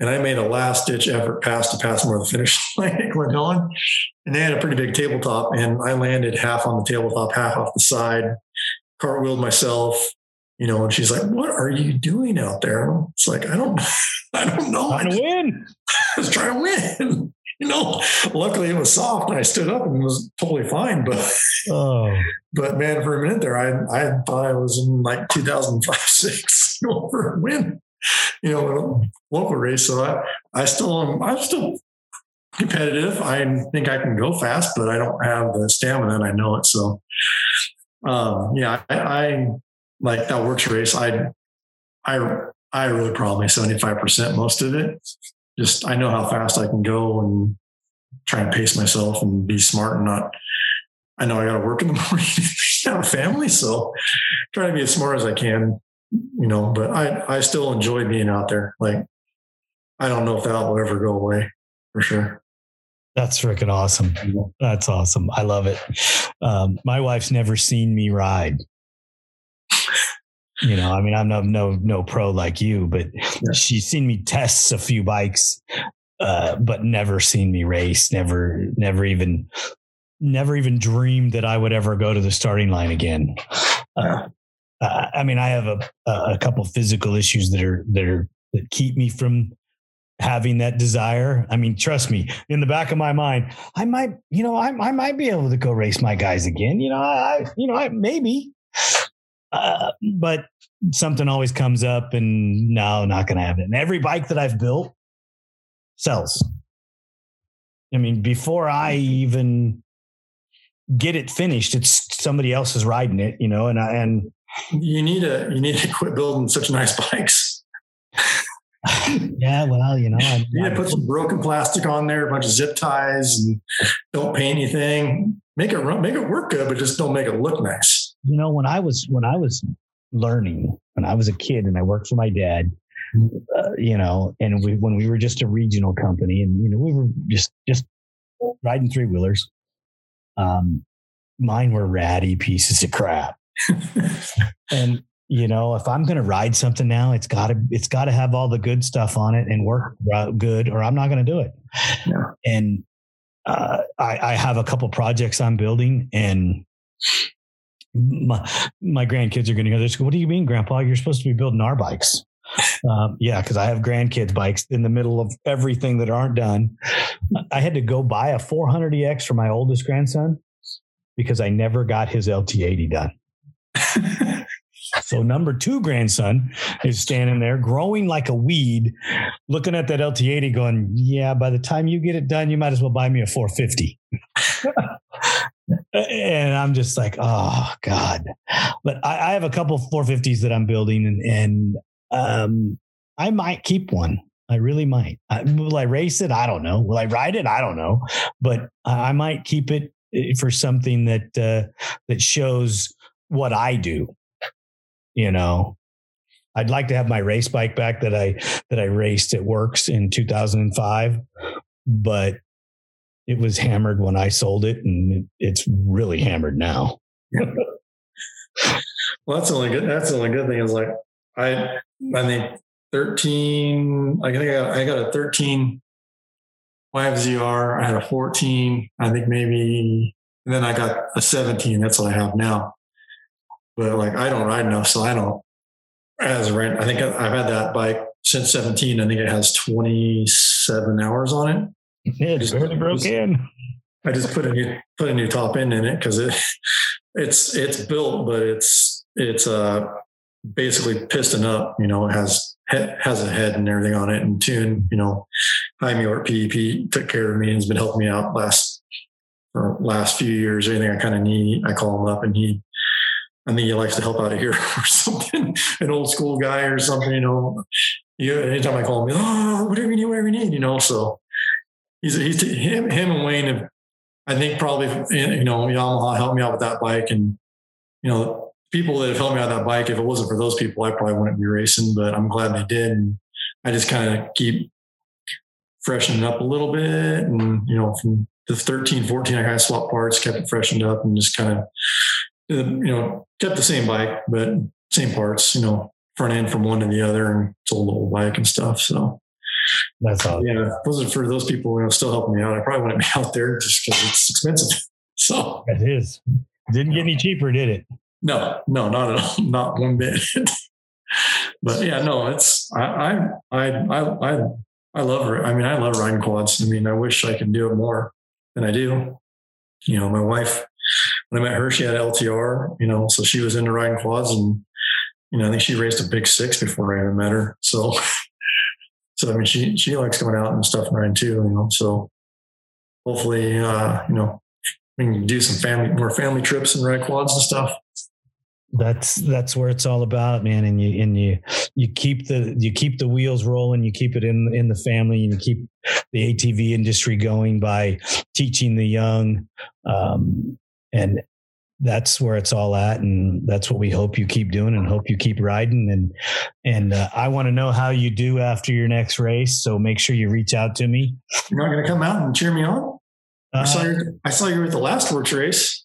[SPEAKER 5] And I made a last ditch effort pass to pass more of the finish line went on. And they had a pretty big tabletop, and I landed half on the tabletop, half off the side, cartwheeled myself, you know, and she's like, What are you doing out there? It's like, I don't I don't know.
[SPEAKER 4] Trying to win.
[SPEAKER 5] I was trying to win. You know, luckily it was soft and I stood up and was totally fine. But oh. but man, for a minute there, I I thought I was in like 2005, six over a win you know, local race. So I, I still am, I'm still competitive. I think I can go fast, but I don't have the stamina and I know it. So, um, yeah, I, I like that WORCS race. I, I, I really probably 75% most of it. Just, I know how fast I can go and try and pace myself and be smart and not, I know I got to work in the morning, have a family. So try to be as smart as I can you know, but I, I still enjoy being out there. Like, I don't know if that will ever go away for sure.
[SPEAKER 4] That's freaking awesome. That's awesome. I love it. Um, my wife's never seen me ride. You know, I mean, I'm no no no pro like you, but yeah. she's seen me test a few bikes, uh, but never seen me race. Never, never even, never even dreamed that I would ever go to the starting line again. Uh, I mean, I have a a couple physical issues that are that are that keep me from having that desire. I mean, trust me, in the back of my mind, I might, you know, I, I might be able to go race my guys again. You know, I, you know, I maybe, uh, but something always comes up, and no, not going to have it. And every bike that I've built sells. I mean, before I even get it finished, it's somebody else is riding it, you know, and I, and
[SPEAKER 5] you need to you need to quit building such nice bikes.
[SPEAKER 4] yeah, well, you know,
[SPEAKER 5] I, you need to put some broken plastic on there, a bunch of zip ties, and don't paint anything. Make it run, make it work good, but just don't make it look nice.
[SPEAKER 4] You know, when I was when I was learning, when I was a kid, and I worked for my dad, uh, you know, and we when we were just a regional company, and you know, we were just just riding three wheelers. Um, mine were ratty pieces of crap and you know, if I'm going to ride something now, it's got to it's got to have all the good stuff on it and work good, or I'm not going to do it. Yeah. And uh, I, I have a couple projects I'm building, and my my grandkids are going to go to school. What do you mean, Grandpa? You're supposed to be building our bikes. Um, yeah, because I have grandkids bikes in the middle of everything that aren't done. I had to go buy a 400EX for my oldest grandson because I never got his LT80 done. so number two grandson is standing there growing like a weed, looking at that LT80 going, yeah, by the time you get it done, you might as well buy me a 450. and I'm just like, oh God. But I, I, have a couple 450s that I'm building and, and um, I might keep one. I really might. I, will I race it? I don't know. Will I ride it? I don't know. But I might keep it eh, for something that uh, that shows what I do. You know, I'd like to have my race bike back that I that I raced at WORCS in 2005, but it was hammered when I sold it, and it's really hammered now.
[SPEAKER 5] well, that's the only good. That's the only good thing is like I I think 13. I think I got, I got a 13 YFZR. I had a 14. I think maybe. And then I got a 17. That's what I have now. But like I don't ride enough, so I don't. As right, I think I've had that bike since 17. I think it has 27 hours on it.
[SPEAKER 4] Yeah, it's barely broke in.
[SPEAKER 5] I just put a new put a new top end in it because it it's it's built, but it's it's uh basically piston up. You know, it has has a head and everything on it and tune. You know, High York PEP took care of me and has been helping me out last or last few years. Anything I kind of need, I call him up and he. I think he likes to help out of here or something. An old school guy or something, you know. You, anytime I call him, oh, whatever you need, whatever you need, you know. So he's he's him him and Wayne have I think probably you know Yamaha helped me out with that bike, and you know people that have helped me out that bike. If it wasn't for those people, I probably wouldn't be racing. But I'm glad they did, and I just kind of keep freshening up a little bit, and you know from the 13, 14, I kind of swapped parts, kept it freshened up, and just kind of uh, you know kept the same bike, but same parts. You know front end from one to the other, and it's a little bike and stuff. So
[SPEAKER 4] that's all.
[SPEAKER 5] Yeah, if it wasn't for those people, you know, still helping me out, I probably wouldn't be out there just because it's expensive. So
[SPEAKER 4] it is. Didn't get any cheaper, did it?
[SPEAKER 5] No, no, not at all, not one bit. but yeah, no, it's I I I I I love her. I mean, I love riding quads. I mean, I wish I could do it more than I do. You know, my wife when I met her, she had LTR. You know, so she was into riding quads, and you know, I think she raced a big six before I ever met her. So so I mean, she she likes going out and stuff and too, you know. So hopefully, uh, you know, we can do some family more family trips and ride quads and stuff.
[SPEAKER 4] That's that's where it's all about, man. And you and you you keep the you keep the wheels rolling. You keep it in in the family, and you keep the ATV industry going by teaching the young. Um, and that's where it's all at and that's what we hope you keep doing and hope you keep riding and and uh, i want to know how you do after your next race so make sure you reach out to me.
[SPEAKER 5] You're not going to come out and cheer me on? Uh, I, saw you, I saw you at the last WORCS race.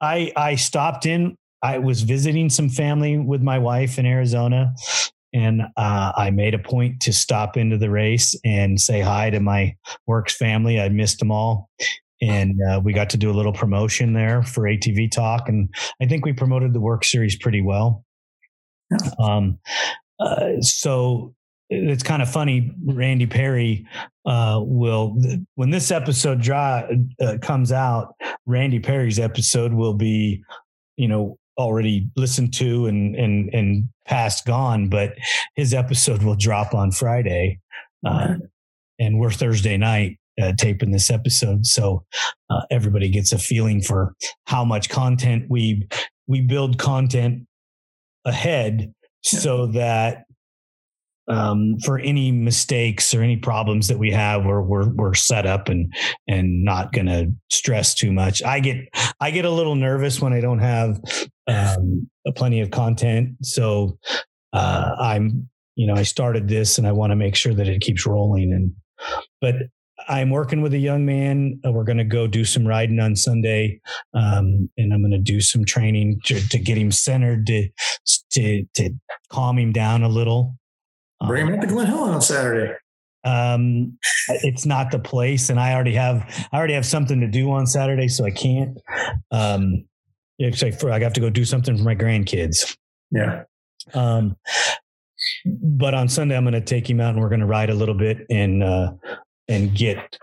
[SPEAKER 4] I i stopped in i was visiting some family with my wife in arizona and uh, I made a point to stop into the race and say hi to my WORCS family. I missed them all, and uh, we got to do a little promotion there for ATV Talk, and I think we promoted the work series pretty well. Um, uh, so it's kind of funny. Randy Perry uh, will when this episode dry, uh, comes out. Randy Perry's episode will be, you know, already listened to and and and past gone, but his episode will drop on Friday, uh, and we're Thursday night uh, taping this episode, so uh, everybody gets a feeling for how much content we we build content ahead so that um, for any mistakes or any problems that we have, we're we're we're set up and and not going to stress too much. I get I get a little nervous when I don't have um, plenty of content, so uh, I'm you know I started this and I want to make sure that it keeps rolling and but I'm working with a young man. Uh, we're going to go do some riding on Sunday, um, and I'm going to do some training to, to, get him centered to to to calm him down a little.
[SPEAKER 5] Bring him up to Glen Helen on Saturday.
[SPEAKER 4] Um, it's not the place, and I already have I already have something to do on Saturday, so I can't. Um, like for, I have to go do something for my grandkids.
[SPEAKER 5] Yeah.
[SPEAKER 4] Um, but on Sunday, I'm going to take him out and we're going to ride a little bit and uh, and get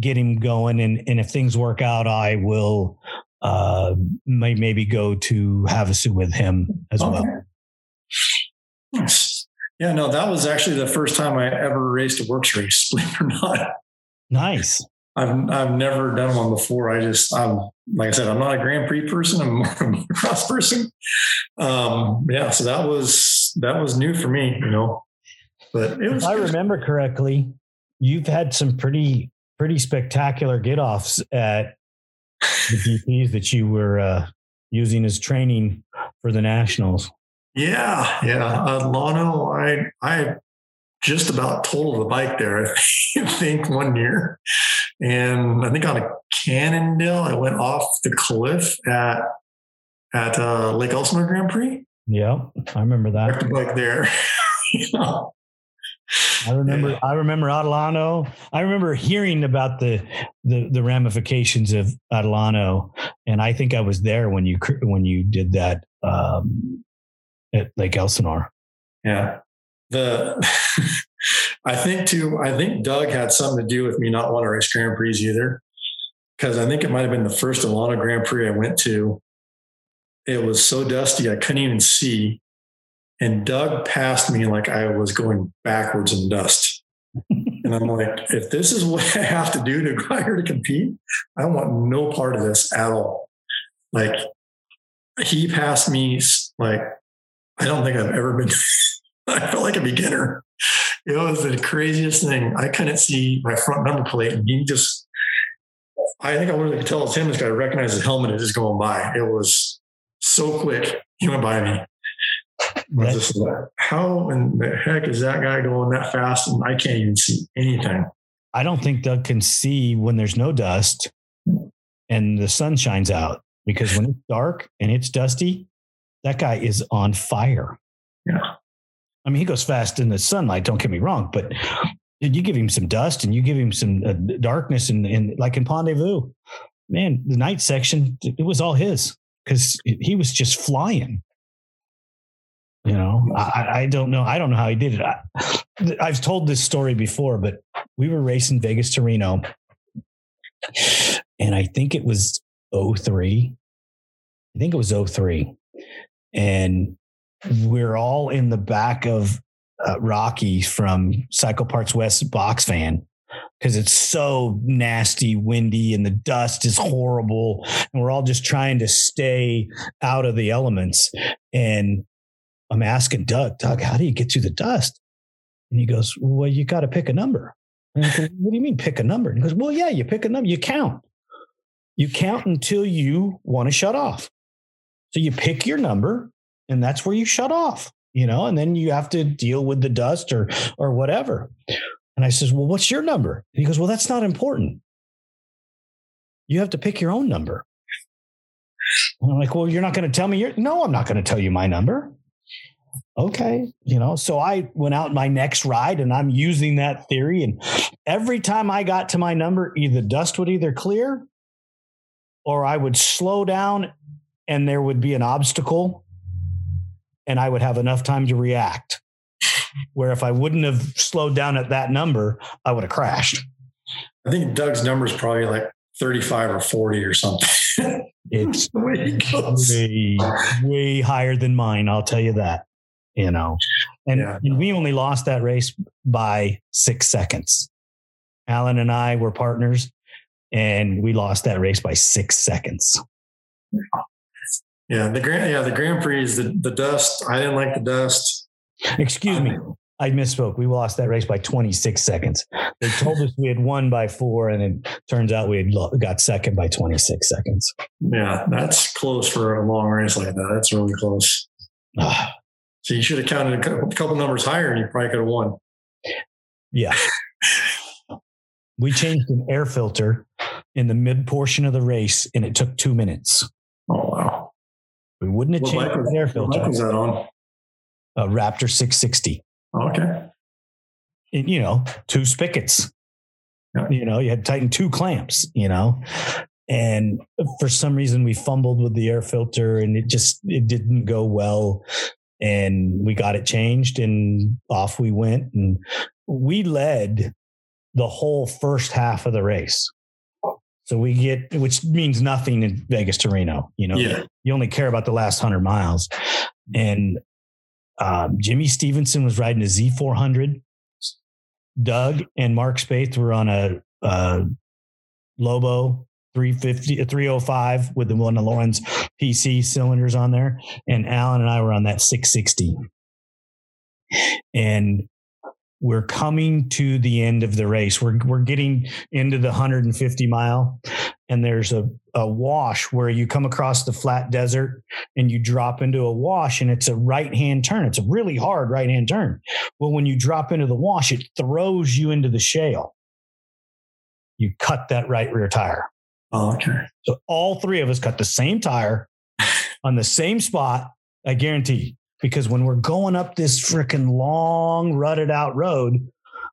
[SPEAKER 4] get him going. And and if things work out, I will uh, may, maybe go to Havasu with him as okay. well.
[SPEAKER 5] Yeah, no, that was actually the first time I ever raced a WORCS race, believe it or not.
[SPEAKER 4] Nice.
[SPEAKER 5] I've I've never done one before. I just I'm like I said, I'm not a Grand Prix person. I'm more a cross person. Um, yeah, so that was that was new for me. You know. But
[SPEAKER 4] it was. If I remember correctly, you've had some pretty pretty spectacular get offs at the GPs that you were uh, using as training for the nationals.
[SPEAKER 5] Yeah, yeah. Uh, Lano, I I just about totaled the bike there. I think one year, and I think on a Cannondale, I went off the cliff at at uh, Lake Elsinore Grand Prix.
[SPEAKER 4] Yeah, I remember that.
[SPEAKER 5] The bike there.
[SPEAKER 4] I remember. Yeah. I remember Adelanto. I remember hearing about the, the the ramifications of Adelanto, and I think I was there when you when you did that um, at Lake Elsinore.
[SPEAKER 5] Yeah, the I think too. I think Doug had something to do with me not wanting to race Grand Prix either, because I think it might have been the first Alana Grand Prix I went to. It was so dusty I couldn't even see and Doug passed me like I was going backwards in dust. and I'm like, if this is what I have to do to go here to compete, I want no part of this at all. Like he passed me like I don't think I've ever been I felt like a beginner. It was the craziest thing. I couldn't see my front number plate and he just I think I wanted to tell him this guy recognized his helmet as just going by. It was so quick. He went by me. Just, how in the heck is that guy going that fast and I can't even see anything?
[SPEAKER 4] I don't think Doug can see when there's no dust and the sun shines out because when it's dark and it's dusty, that guy is on fire.
[SPEAKER 5] Yeah.
[SPEAKER 4] I mean, he goes fast in the sunlight, don't get me wrong, but you give him some dust and you give him some uh, darkness and, and like in Pont-de-Vaux, man, the night section, it was all his because he was just flying. You know, I, I, don't know. I don't know how he did it. I, I've told this story before, but we were racing Vegas to Reno, and I think it was 03. I think it was 03. And we're all in the back of uh, Rocky from Cycle Parts West box van because it's so nasty, windy, and the dust is horrible. And we're all just trying to stay out of the elements. And I'm asking Doug, Doug, how do you get through the dust? And he goes, Well, you got to pick a number. And I go, What do you mean pick a number? And he goes, Well, yeah, you pick a number, you count. You count until you want to shut off. So you pick your number, and that's where you shut off, you know, and then you have to deal with the dust or or whatever. And I says, Well, what's your number? And he goes, Well, that's not important. You have to pick your own number. And I'm like, Well, you're not going to tell me your no, I'm not going to tell you my number okay you know so i went out my next ride and i'm using that theory and every time i got to my number either dust would either clear or i would slow down and there would be an obstacle and i would have enough time to react. Where if i wouldn't have slowed down at that number i would have crashed.
[SPEAKER 5] I think doug's number is probably like 35 or 40 or something.
[SPEAKER 4] It's way, way higher than mine i'll tell you that you know, and, yeah. and we only lost that race by six seconds. Alan and I were partners and we lost that race by six seconds.
[SPEAKER 5] Yeah, the Grand yeah, the Grand Prix is the, the dust. I didn't like the dust.
[SPEAKER 4] Excuse me. I misspoke. We lost that race by 26 seconds. They told us we had won by four, and it turns out we had got second by 26 seconds.
[SPEAKER 5] Yeah, that's close for a long race like that. That's really close. Ah. So you should have counted a couple numbers higher and you probably could have won.
[SPEAKER 4] Yeah. we changed an air filter in the mid portion of the race and it took two minutes.
[SPEAKER 5] Oh, wow.
[SPEAKER 4] We wouldn't have what changed the air filter.
[SPEAKER 5] What was that on?
[SPEAKER 4] A Raptor 660.
[SPEAKER 5] Okay.
[SPEAKER 4] And, you know, two spigots. Yeah. You know, you had to tighten two clamps, you know. And for some reason we fumbled with the air filter and it just it didn't go well and we got it changed and off we went. And we led the whole first half of the race. So we get which means nothing in vegas to reno you know?
[SPEAKER 5] Yeah.
[SPEAKER 4] you only care about the last 100 miles. And um, jimmy stevenson was riding a z400 doug and mark spaeth were on a, a lobo 350, uh, 305 with the one of Lauren's PC cylinders on there. And Alan and I were on that 660. And we're coming to the end of the race. We're we're getting into the 150 mile, and there's a, a wash where you come across the flat desert and you drop into a wash, and it's a right hand turn. It's a really hard right hand turn. Well, when you drop into the wash, it throws you into the shale. You cut that right rear tire.
[SPEAKER 5] Oh, okay.
[SPEAKER 4] So all three of us cut the same tire on the same spot. I guarantee because when we're going up this freaking long rutted out road,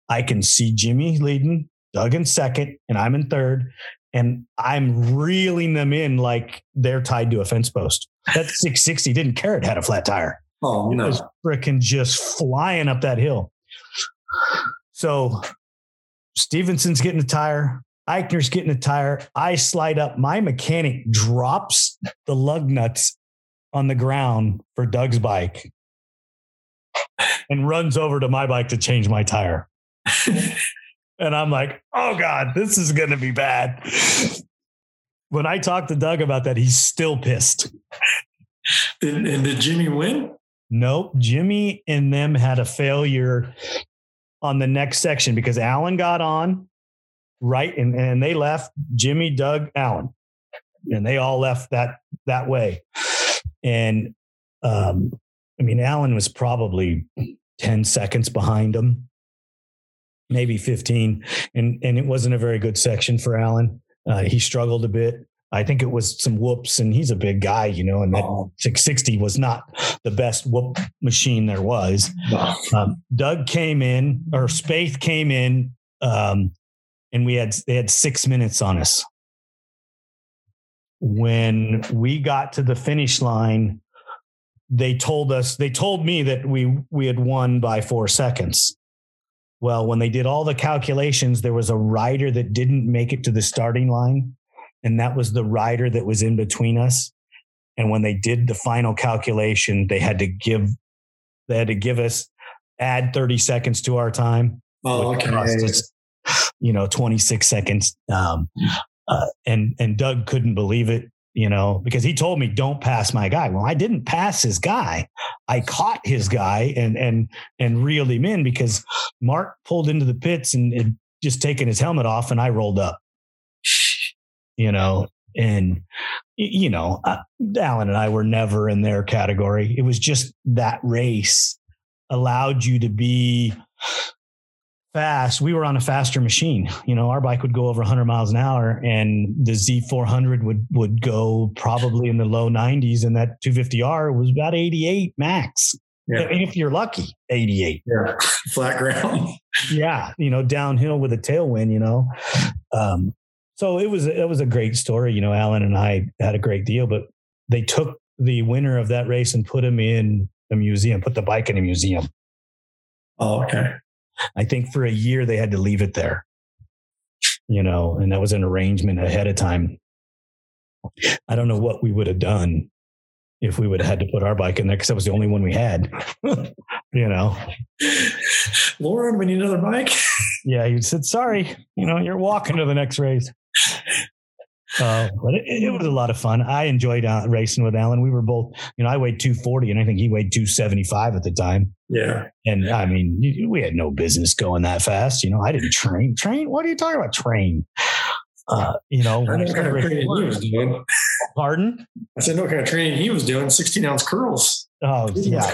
[SPEAKER 4] I can see Jimmy leading, Doug in second, and I'm in third. And I'm reeling them in like they're tied to a fence post. That 660 didn't care it had a flat tire.
[SPEAKER 5] Oh, no.
[SPEAKER 4] It was freaking just flying up that hill. So Stevenson's getting a tire. Eichner's getting a tire. I slide up. My mechanic drops the lug nuts on the ground for Doug's bike and runs over to my bike to change my tire. and I'm like, oh God, this is going to be bad. When I talked to Doug about that, he's still pissed.
[SPEAKER 5] and, and did Jimmy win?
[SPEAKER 4] Nope. Jimmy and them had a failure on the next section because Alan got on right and, and they left Jimmy, Doug, Allen, And they all left that that way. And um, I mean, Allen was probably 10 seconds behind him, maybe 15. And, and it wasn't a very good section for Allen. Uh, he struggled a bit. I think it was some whoops, and he's a big guy, you know, and that 660 was not the best whoop machine there was. Um, Doug came in, or Spaeth came in, um, and we had they had six minutes on us when we got to the finish line, they told us, they told me that we we had won by four seconds. Well, when they did all the calculations, there was a rider that didn't make it to the starting line, and that was the rider that was in between us. And when they did the final calculation, they had to give they had to give us add 30 seconds to our time.
[SPEAKER 5] Oh, okay.
[SPEAKER 4] Us, you know, 26 seconds. Um, uh, and and Doug couldn't believe it, you know, because he told me don't pass my guy. Well, I didn't pass his guy. I caught his guy and and and reeled him in because Mark pulled into the pits and had just taken his helmet off, and I rolled up. You know, and you know, uh, Alan and I were never in their category. It was just that race allowed you to be fast, we were on a faster machine. You know, our bike would go over 100 miles an hour, and the Z400 would would go probably in the low 90s, and that 250R was about 88 max. Yeah. If you're lucky, 88.
[SPEAKER 5] Yeah, flat ground.
[SPEAKER 4] yeah, you know, downhill with a tailwind. You know, um, so it was it was a great story. You know, Alan and I had a great deal, but they took the winner of that race and put him in a museum, put the bike in a museum.
[SPEAKER 5] Oh, okay.
[SPEAKER 4] I think for a year they had to leave it there, you know, and that was an arrangement ahead of time. I don't know what we would have done if we would have had to put our bike in there because that was the only one we had, you know.
[SPEAKER 5] Lauren, we need another bike.
[SPEAKER 4] yeah, he said, sorry, you know, you're walking to the next race. Uh, but it, it, was a lot of fun. I enjoyed uh, racing with Alan. We were both, you know, I weighed 240 and I think he weighed 275 at the time.
[SPEAKER 5] Yeah.
[SPEAKER 4] And I mean, we had no business going that fast. You know, I didn't train. Train? What are you talking about? Train? Uh, you know,
[SPEAKER 5] what kind of training he was doing.
[SPEAKER 4] Pardon?
[SPEAKER 5] I said, no kind of training he was doing 16 ounce curls.
[SPEAKER 4] Oh, yeah.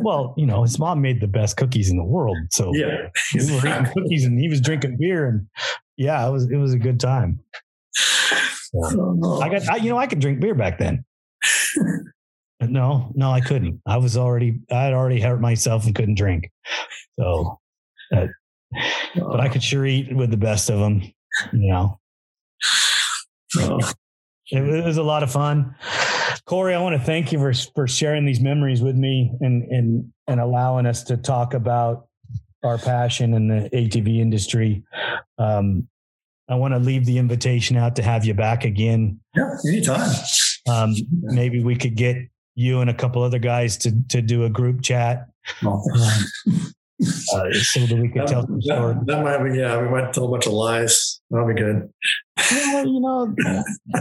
[SPEAKER 4] well, you know, his mom made the best cookies in the world. So
[SPEAKER 5] yeah,
[SPEAKER 4] we were eating cookies and he was drinking beer. And yeah, it was, it was a good time. I got, I, you know, I could drink beer back then. no, no, I couldn't. I was already, I had already hurt myself and couldn't drink. So, uh, but I could sure eat with the best of them, you know. It, it was a lot of fun. Corey, I want to thank you for, for sharing these memories with me and, and, and allowing us to talk about our passion in the ATV industry. Um, I want to leave the invitation out to have you back again.
[SPEAKER 5] Yeah, anytime.
[SPEAKER 4] Um, maybe we could get you and a couple other guys to to do a group chat. Oh. uh, so that we could
[SPEAKER 5] that,
[SPEAKER 4] tell
[SPEAKER 5] some stories. That, that, might be, yeah, we might tell a bunch of lies. That'll be good.
[SPEAKER 4] You know,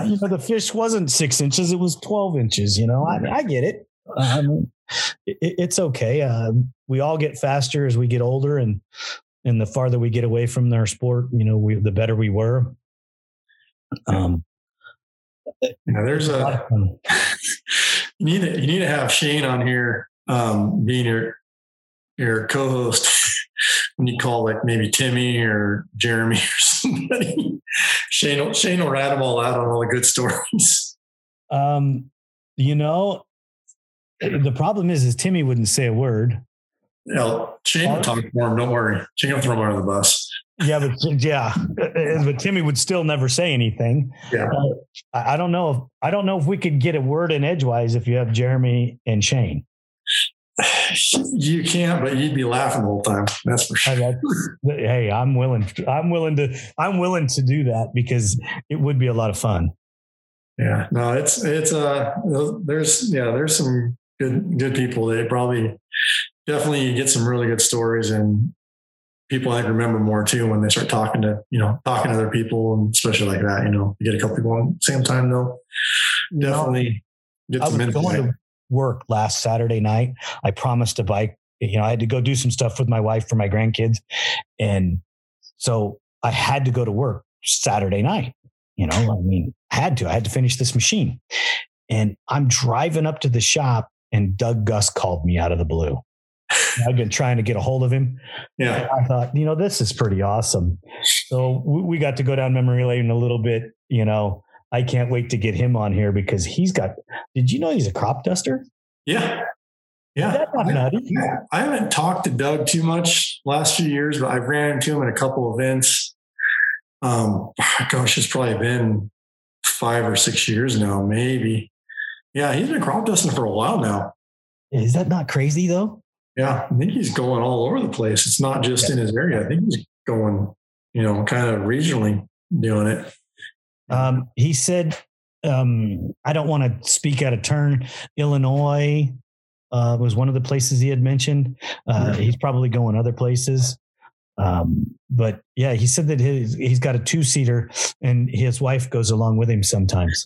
[SPEAKER 4] you know, the fish wasn't six inches; it was twelve inches. You know, I, I get it. Um, it, it's okay. Uh, we all get faster as we get older, and and the farther we get away from our sport, you know, we the better we were. Um,
[SPEAKER 5] yeah, there's a, a you need to you need to have Shane on here um, being your your co-host when you call like maybe Timmy or Jeremy or somebody. Shane will, Shane will rat them all out on all the good stories.
[SPEAKER 4] Um, you know, the problem is, is Timmy wouldn't say a word.
[SPEAKER 5] Yeah, Shane will talk for him. Don't worry. Shane will throw him under the bus.
[SPEAKER 4] Yeah, but yeah, but Timmy would still never say anything.
[SPEAKER 5] Yeah,
[SPEAKER 4] uh, I don't know if I don't know if we could get a word in edgewise if you have Jeremy and Shane.
[SPEAKER 5] You can't, but you'd be laughing the whole time. That's for sure.
[SPEAKER 4] hey, I'm willing. I'm willing to. I'm willing to do that because it would be a lot of fun.
[SPEAKER 5] Yeah, no, it's it's uh, there's yeah, there's some good good people. They probably definitely you get some really good stories, and people I remember more too when they start talking to you know talking to other people, and especially like that. You know, you get a couple people on the same time though. Definitely.
[SPEAKER 4] get some I was going to work last Saturday night. I promised to bike. You know, I had to go do some stuff with my wife for my grandkids, and so I had to go to work Saturday night. You know, I mean, I had to. I had to finish this machine, and I'm driving up to the shop, and Doug Gust called me out of the blue. I've been trying to get a hold of him.
[SPEAKER 5] Yeah.
[SPEAKER 4] I thought, you know, this is pretty awesome. So we got to go down memory lane a little bit. You know, I can't wait to get him on here because he's got. Did you know he's a crop duster?
[SPEAKER 5] Yeah. Yeah. I, I haven't talked to Doug too much last few years, but I've ran into him in a couple events. Um, gosh, it's probably been five or six years now, maybe. Yeah, he's been crop dusting for a while now.
[SPEAKER 4] Is that not crazy though?
[SPEAKER 5] Yeah, I think he's going all over the place. It's not just yeah. in his area. I think he's going, you know, kind of regionally doing it.
[SPEAKER 4] Um, he said, um, I don't want to speak out of turn. Illinois uh, was one of the places he had mentioned. Uh, he's probably going other places. Um, but yeah, he said that his, he's got a two seater and his wife goes along with him sometimes.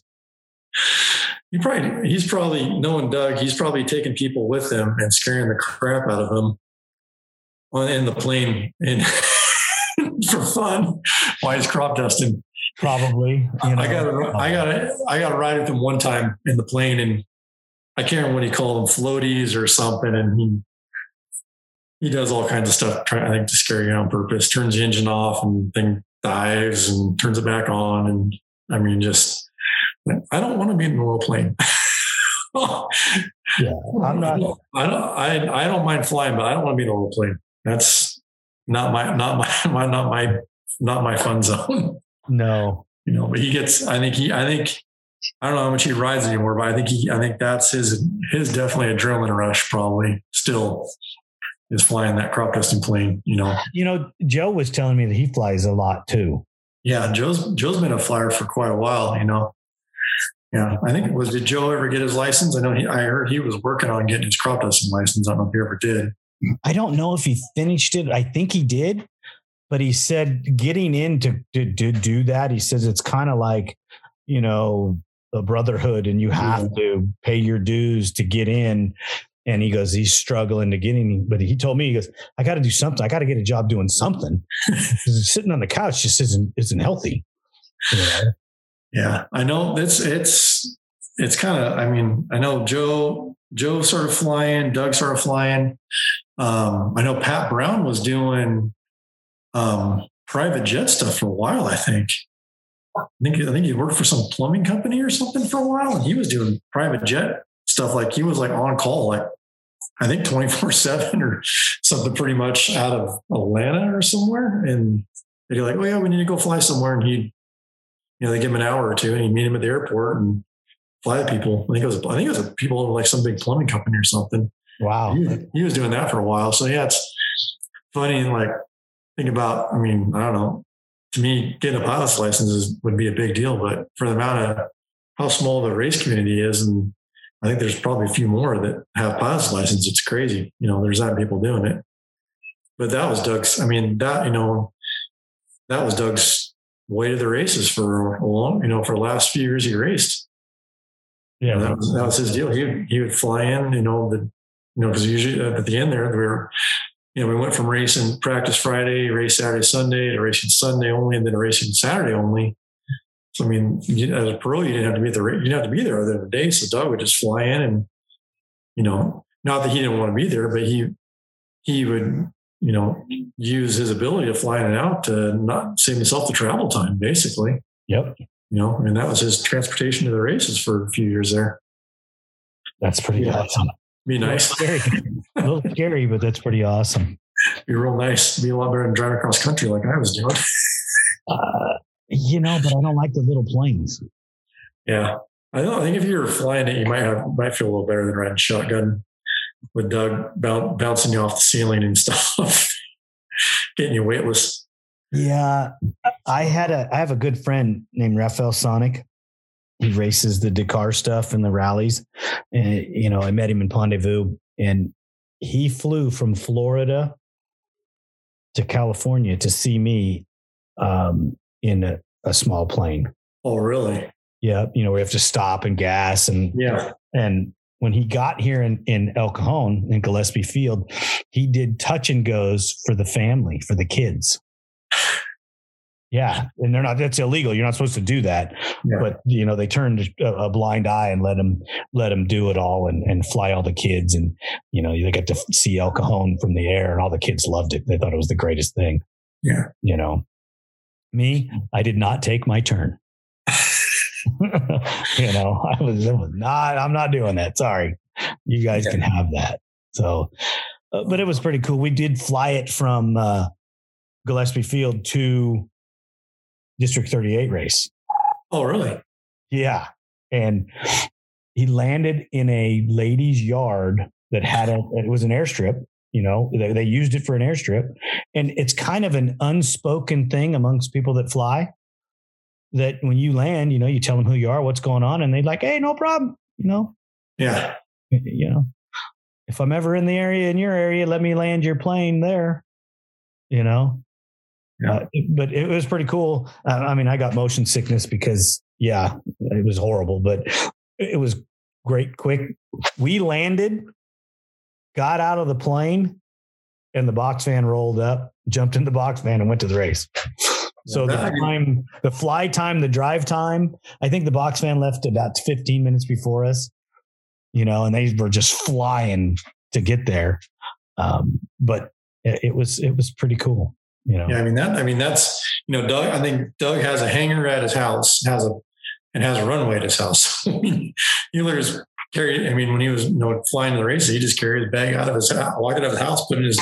[SPEAKER 5] He probably he's probably knowing Doug. He's probably taking people with him and scaring the crap out of them on in the plane and for fun Why is crop dusting.
[SPEAKER 4] Probably.
[SPEAKER 5] You know, I got I got I got to ride with him one time in the plane, and I can't remember what he called them floaties or something, and he he does all kinds of stuff. Try, I think to scare you on purpose. Turns the engine off and then dives and turns it back on, and I mean just I don't want to be in a low plane.
[SPEAKER 4] yeah, I'm not.
[SPEAKER 5] I don't. I, I don't mind flying, but I don't want to be in a low plane. That's not my not my, my not my not my fun zone.
[SPEAKER 4] No,
[SPEAKER 5] you know. But he gets. I think he. I think. I don't know how much he rides anymore, but I think he. I think that's his. His definitely adrenaline rush. Probably still is flying that crop dusting plane. You know.
[SPEAKER 4] You know, Joe was telling me that he flies a lot too.
[SPEAKER 5] Yeah, Joe's Joe's been a flyer for quite a while. You know. Yeah, I think it was. Did Joe ever get his license? I know he. I heard he was working on getting his crop dusting license. I don't know if he ever did.
[SPEAKER 4] I don't know if he finished it. I think he did, but he said getting in to, to, to do that. He says it's kind of like, you know, a brotherhood, and you have yeah. to pay your dues to get in. And he goes, he's struggling to get in, but he told me, he goes, I got to do something. I got to get a job doing something. sitting on the couch just isn't isn't healthy. You know?
[SPEAKER 5] Yeah, I know it's it's it's kind of. I mean, I know Joe Joe started flying, Doug started flying. Um, I know Pat Brown was doing um, private jet stuff for a while. I think. I think I think he worked for some plumbing company or something for a while, and he was doing private jet stuff. Like he was like on call, like I think twenty four seven or something, pretty much out of Atlanta or somewhere. And they'd be like, "Oh yeah, we need to go fly somewhere," and he you know, they give him an hour or two and you meet him at the airport and fly the people. I think it was, I think it was people like some big plumbing company or something.
[SPEAKER 4] Wow.
[SPEAKER 5] He, he, was doing that for a while. So yeah, it's funny. And like, think about, I mean, I don't know, to me, getting a pilot's license is, would be a big deal, but for the amount of how small the race community is, and I think there's probably a few more that have pilot's license. It's crazy. You know, there's not people doing it. But that was Doug's, I mean, that, you know, that was Doug's way to the races for a long, you know, for the last few years he raced. Yeah, that was, that was his deal. He he would fly in, you know, the you know, because usually at the end there, we were, you know, we went from racing practice Friday, race Saturday, Sunday to racing Sunday only, and then racing Saturday only. So I mean, you, as a pro, you didn't have to be there. You didn't have to be there other than a day. So Doug would just fly in, and you know, not that he didn't want to be there, but he he would you know use his ability to fly in and out to not save himself the travel time, basically.
[SPEAKER 4] Yep.
[SPEAKER 5] You know, and that was his transportation to the races for a few years there.
[SPEAKER 4] That's pretty yeah. awesome.
[SPEAKER 5] Be nice.
[SPEAKER 4] A little, scary. a little scary, but that's pretty awesome.
[SPEAKER 5] Be real nice. Be a lot better than driving across country like I was doing.
[SPEAKER 4] Uh, you know, but I don't like the little planes.
[SPEAKER 5] Yeah. I don't I think if you were flying it, you might have might feel a little better than riding shotgun with Doug bouncing you off the ceiling and stuff, getting you weightless.
[SPEAKER 4] Yeah, I had a I have a good friend named Rafal Sonik. He races the Dakar stuff and the rallies, and you know I met him in Pont-de-Vaux, and he flew from Florida to California to see me um, in a, a small plane.
[SPEAKER 5] Oh, really?
[SPEAKER 4] Yeah, you know we have to stop and gas and
[SPEAKER 5] yeah,
[SPEAKER 4] and when he got here in, in El Cajon in Gillespie Field, he did touch and goes for the family, for the kids. Yeah, and they're not. That's illegal. You're not supposed to do that. Yeah. But you know, they turned a, a, blind eye and let him let him do it all and and fly all the kids. And you know, they got to see El Cajon from the air, and all the kids loved it. They thought it was the greatest thing.
[SPEAKER 5] Yeah,
[SPEAKER 4] you know, me, I did not take my turn. you know, I was, was, not, I'm not doing that. Sorry. You guys yeah. can have that. So, uh, but it was pretty cool. We did fly it from uh, Gillespie Field to District 38 race.
[SPEAKER 5] Oh, really?
[SPEAKER 4] Yeah. And he landed in a lady's yard that had a, it was an airstrip. You know, they, they used it for an airstrip. And it's kind of an unspoken thing amongst people that fly that when you land, you know, you tell them who you are, what's going on, and they're like, "Hey, no problem," you know.
[SPEAKER 5] Yeah.
[SPEAKER 4] You know, if I'm ever in the area in your area, let me land your plane there. You know. Yeah. Uh, but it was pretty cool. Uh, I mean, I got motion sickness because, yeah, it was horrible, but it was great. Quick, we landed, got out of the plane, and the box van rolled up, jumped in the box van, and went to the race. So the time, the fly time, the drive time, I think the box van left about 15 minutes before us, you know, and they were just flying to get there. Um, but it, was, it was pretty cool, you know?
[SPEAKER 5] Yeah. I mean, that, I mean, that's, you know, Doug, I think Doug has a hangar at his house, has a, and has a runway at his house. Euler's carried, I mean, when he was, you know, flying the races, he just carried the bag out of his house, walked out of his house, put in his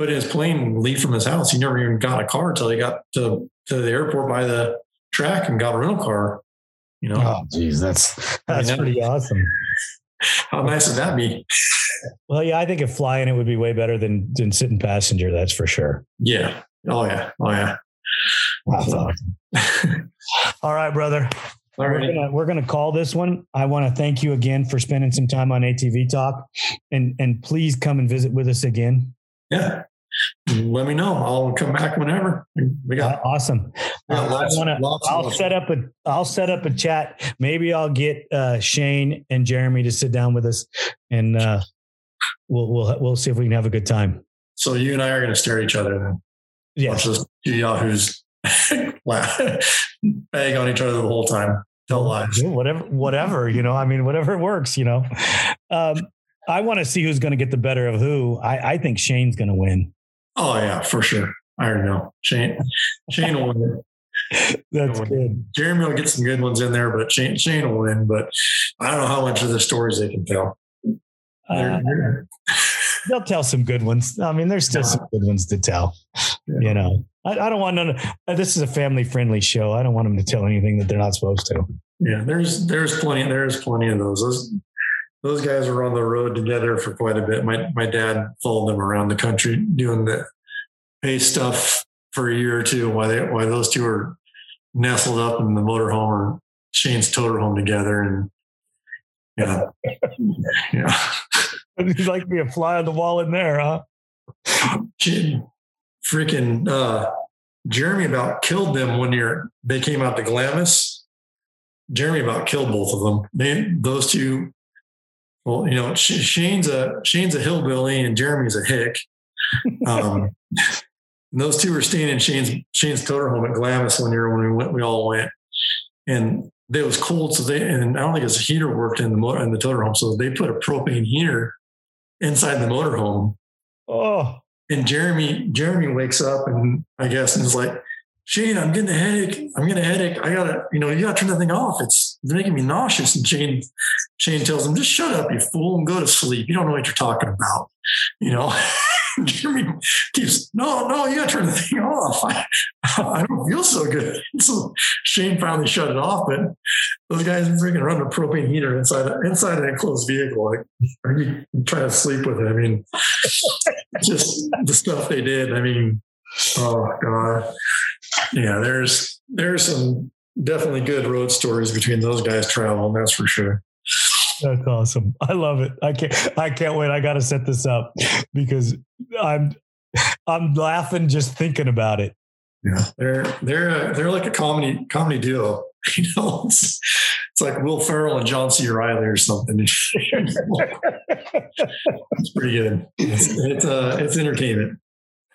[SPEAKER 5] put his plane leave from his house. He never even got a car until he got to, to the airport by the track and got a rental car. You know,
[SPEAKER 4] oh, geez, that's that's I mean, pretty awesome.
[SPEAKER 5] How nice would that be?
[SPEAKER 4] Well, yeah, I think if flying it would be way better than than sitting passenger. That's for sure.
[SPEAKER 5] Yeah. Oh yeah. Oh yeah.
[SPEAKER 4] Awesome. All right, brother. All right. We're gonna, we're gonna call this one. I want to thank you again for spending some time on ATV Talk, and and please come and visit with us again.
[SPEAKER 5] Yeah. Let me know. I'll come back whenever. We got
[SPEAKER 4] uh, awesome. Got lots, wanna, I'll set up a I'll set up a chat. Maybe I'll get uh, Shane and Jeremy to sit down with us, and uh, we'll we'll we'll see if we can have a good time.
[SPEAKER 5] So you and I are going to stare at each other then.
[SPEAKER 4] Yeah.
[SPEAKER 5] Watch those two yahoos bag on each other the whole time. Tell lies.
[SPEAKER 4] Whatever, whatever. You know, I mean, whatever works. You know. Um, I want to see who's going to get the better of who. I, I think Shane's going to win.
[SPEAKER 5] Oh yeah, for sure. I already know Shane. Shane will win.
[SPEAKER 4] That's good.
[SPEAKER 5] Jeremy will get some good ones in there, but Shane, Shane will win. But I don't know how much of the stories they can tell.
[SPEAKER 4] Uh, they'll tell some good ones. I mean, there's still yeah. some good ones to tell. Yeah. You know, I, I, don't want none. Uh, this is a family friendly show. I don't want them to tell anything that they're not supposed to.
[SPEAKER 5] Yeah, there's there's plenty there's plenty of those. Those those guys were on the road together for quite a bit. My my dad followed them around the country doing the pay stuff for a year or two while they while those two were nestled up in the motorhome or Shane's toter home together and yeah. yeah.
[SPEAKER 4] You'd like to be a fly on the wall in there, huh?
[SPEAKER 5] Freaking uh, Jeremy about killed them when you're they came out to Glamis. Jeremy about killed both of them. They those two well, you know, Shane's a Shane's a hillbilly and Jeremy's a hick. Um, those two were staying in Shane's Shane's toter home at Glamis one year when we went. We all went, and it was cold. So they and I don't think his heater worked in the motor in the toter home. So they put a propane heater inside the motor home.
[SPEAKER 4] Oh,
[SPEAKER 5] and Jeremy Jeremy wakes up and I guess and is like, Shane, I'm getting a headache. I'm getting a headache. I gotta, you know, you gotta turn that thing off. It's making me nauseous. And Shane, Shane tells him, just shut up, you fool, and go to sleep. You don't know what you're talking about. You know, keeps, no, no, you gotta turn the thing off. I, I don't feel so good. So Shane finally shut it off, but those guys freaking running a propane heater inside inside an enclosed vehicle. Like, are you trying to sleep with it? I mean, just the stuff they did. I mean, oh god yeah, there's there's some definitely good road stories between those guys traveling. That's for sure.
[SPEAKER 4] That's awesome. I love it. I can't. I can't wait. I got to set this up because I'm I'm laughing just thinking about it.
[SPEAKER 5] Yeah, they're they're they're like a comedy comedy duo. You know, it's, it's like Will Ferrell and John C. Reilly or something. it's pretty good. It's it's, uh, it's entertainment.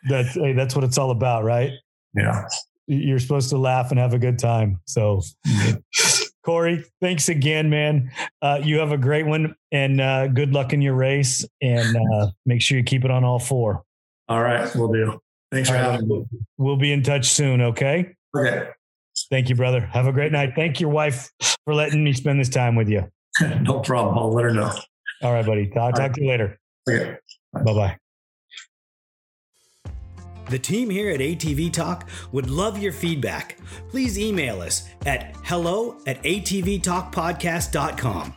[SPEAKER 4] That's hey, that's what it's all about, right?
[SPEAKER 5] Yeah.
[SPEAKER 4] You're supposed to laugh and have a good time. So, Corey, thanks again, man. Uh, you have a great one and uh, good luck in your race. And uh, make sure you keep it on all four.
[SPEAKER 5] All right. We'll do. Thanks for having me.
[SPEAKER 4] We'll be in touch soon. Okay.
[SPEAKER 5] Okay.
[SPEAKER 4] Thank you, brother. Have a great night. Thank your wife for letting me spend this time with you.
[SPEAKER 5] no problem. I'll let her know.
[SPEAKER 4] All right, buddy. I'll talk right. to you later.
[SPEAKER 5] Okay.
[SPEAKER 4] Bye bye.
[SPEAKER 3] The team here at ATV Talk would love your feedback. Please email us at hello at atvtalkpodcast.com.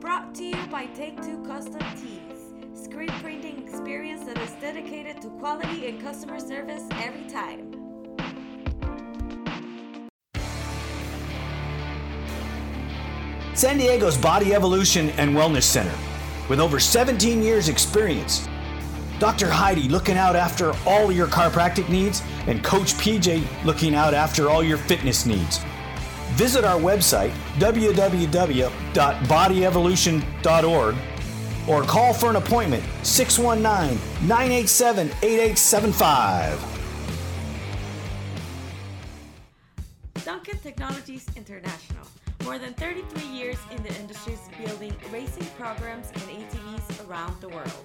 [SPEAKER 6] Brought to you by Take Two Custom Tees, screen printing experience that is dedicated to quality and customer service every time.
[SPEAKER 3] San Diego's Body Evolution and Wellness Center. With over 17 years' experience, Dr. Heidi looking out after all your chiropractic needs, and Coach PJ looking out after all your fitness needs. Visit our website, www.bodyevolution.org, or call for an appointment 619 987 8875.
[SPEAKER 6] Duncan Technologies International. More than 33 years in the industry building racing programs and ATVs around the world.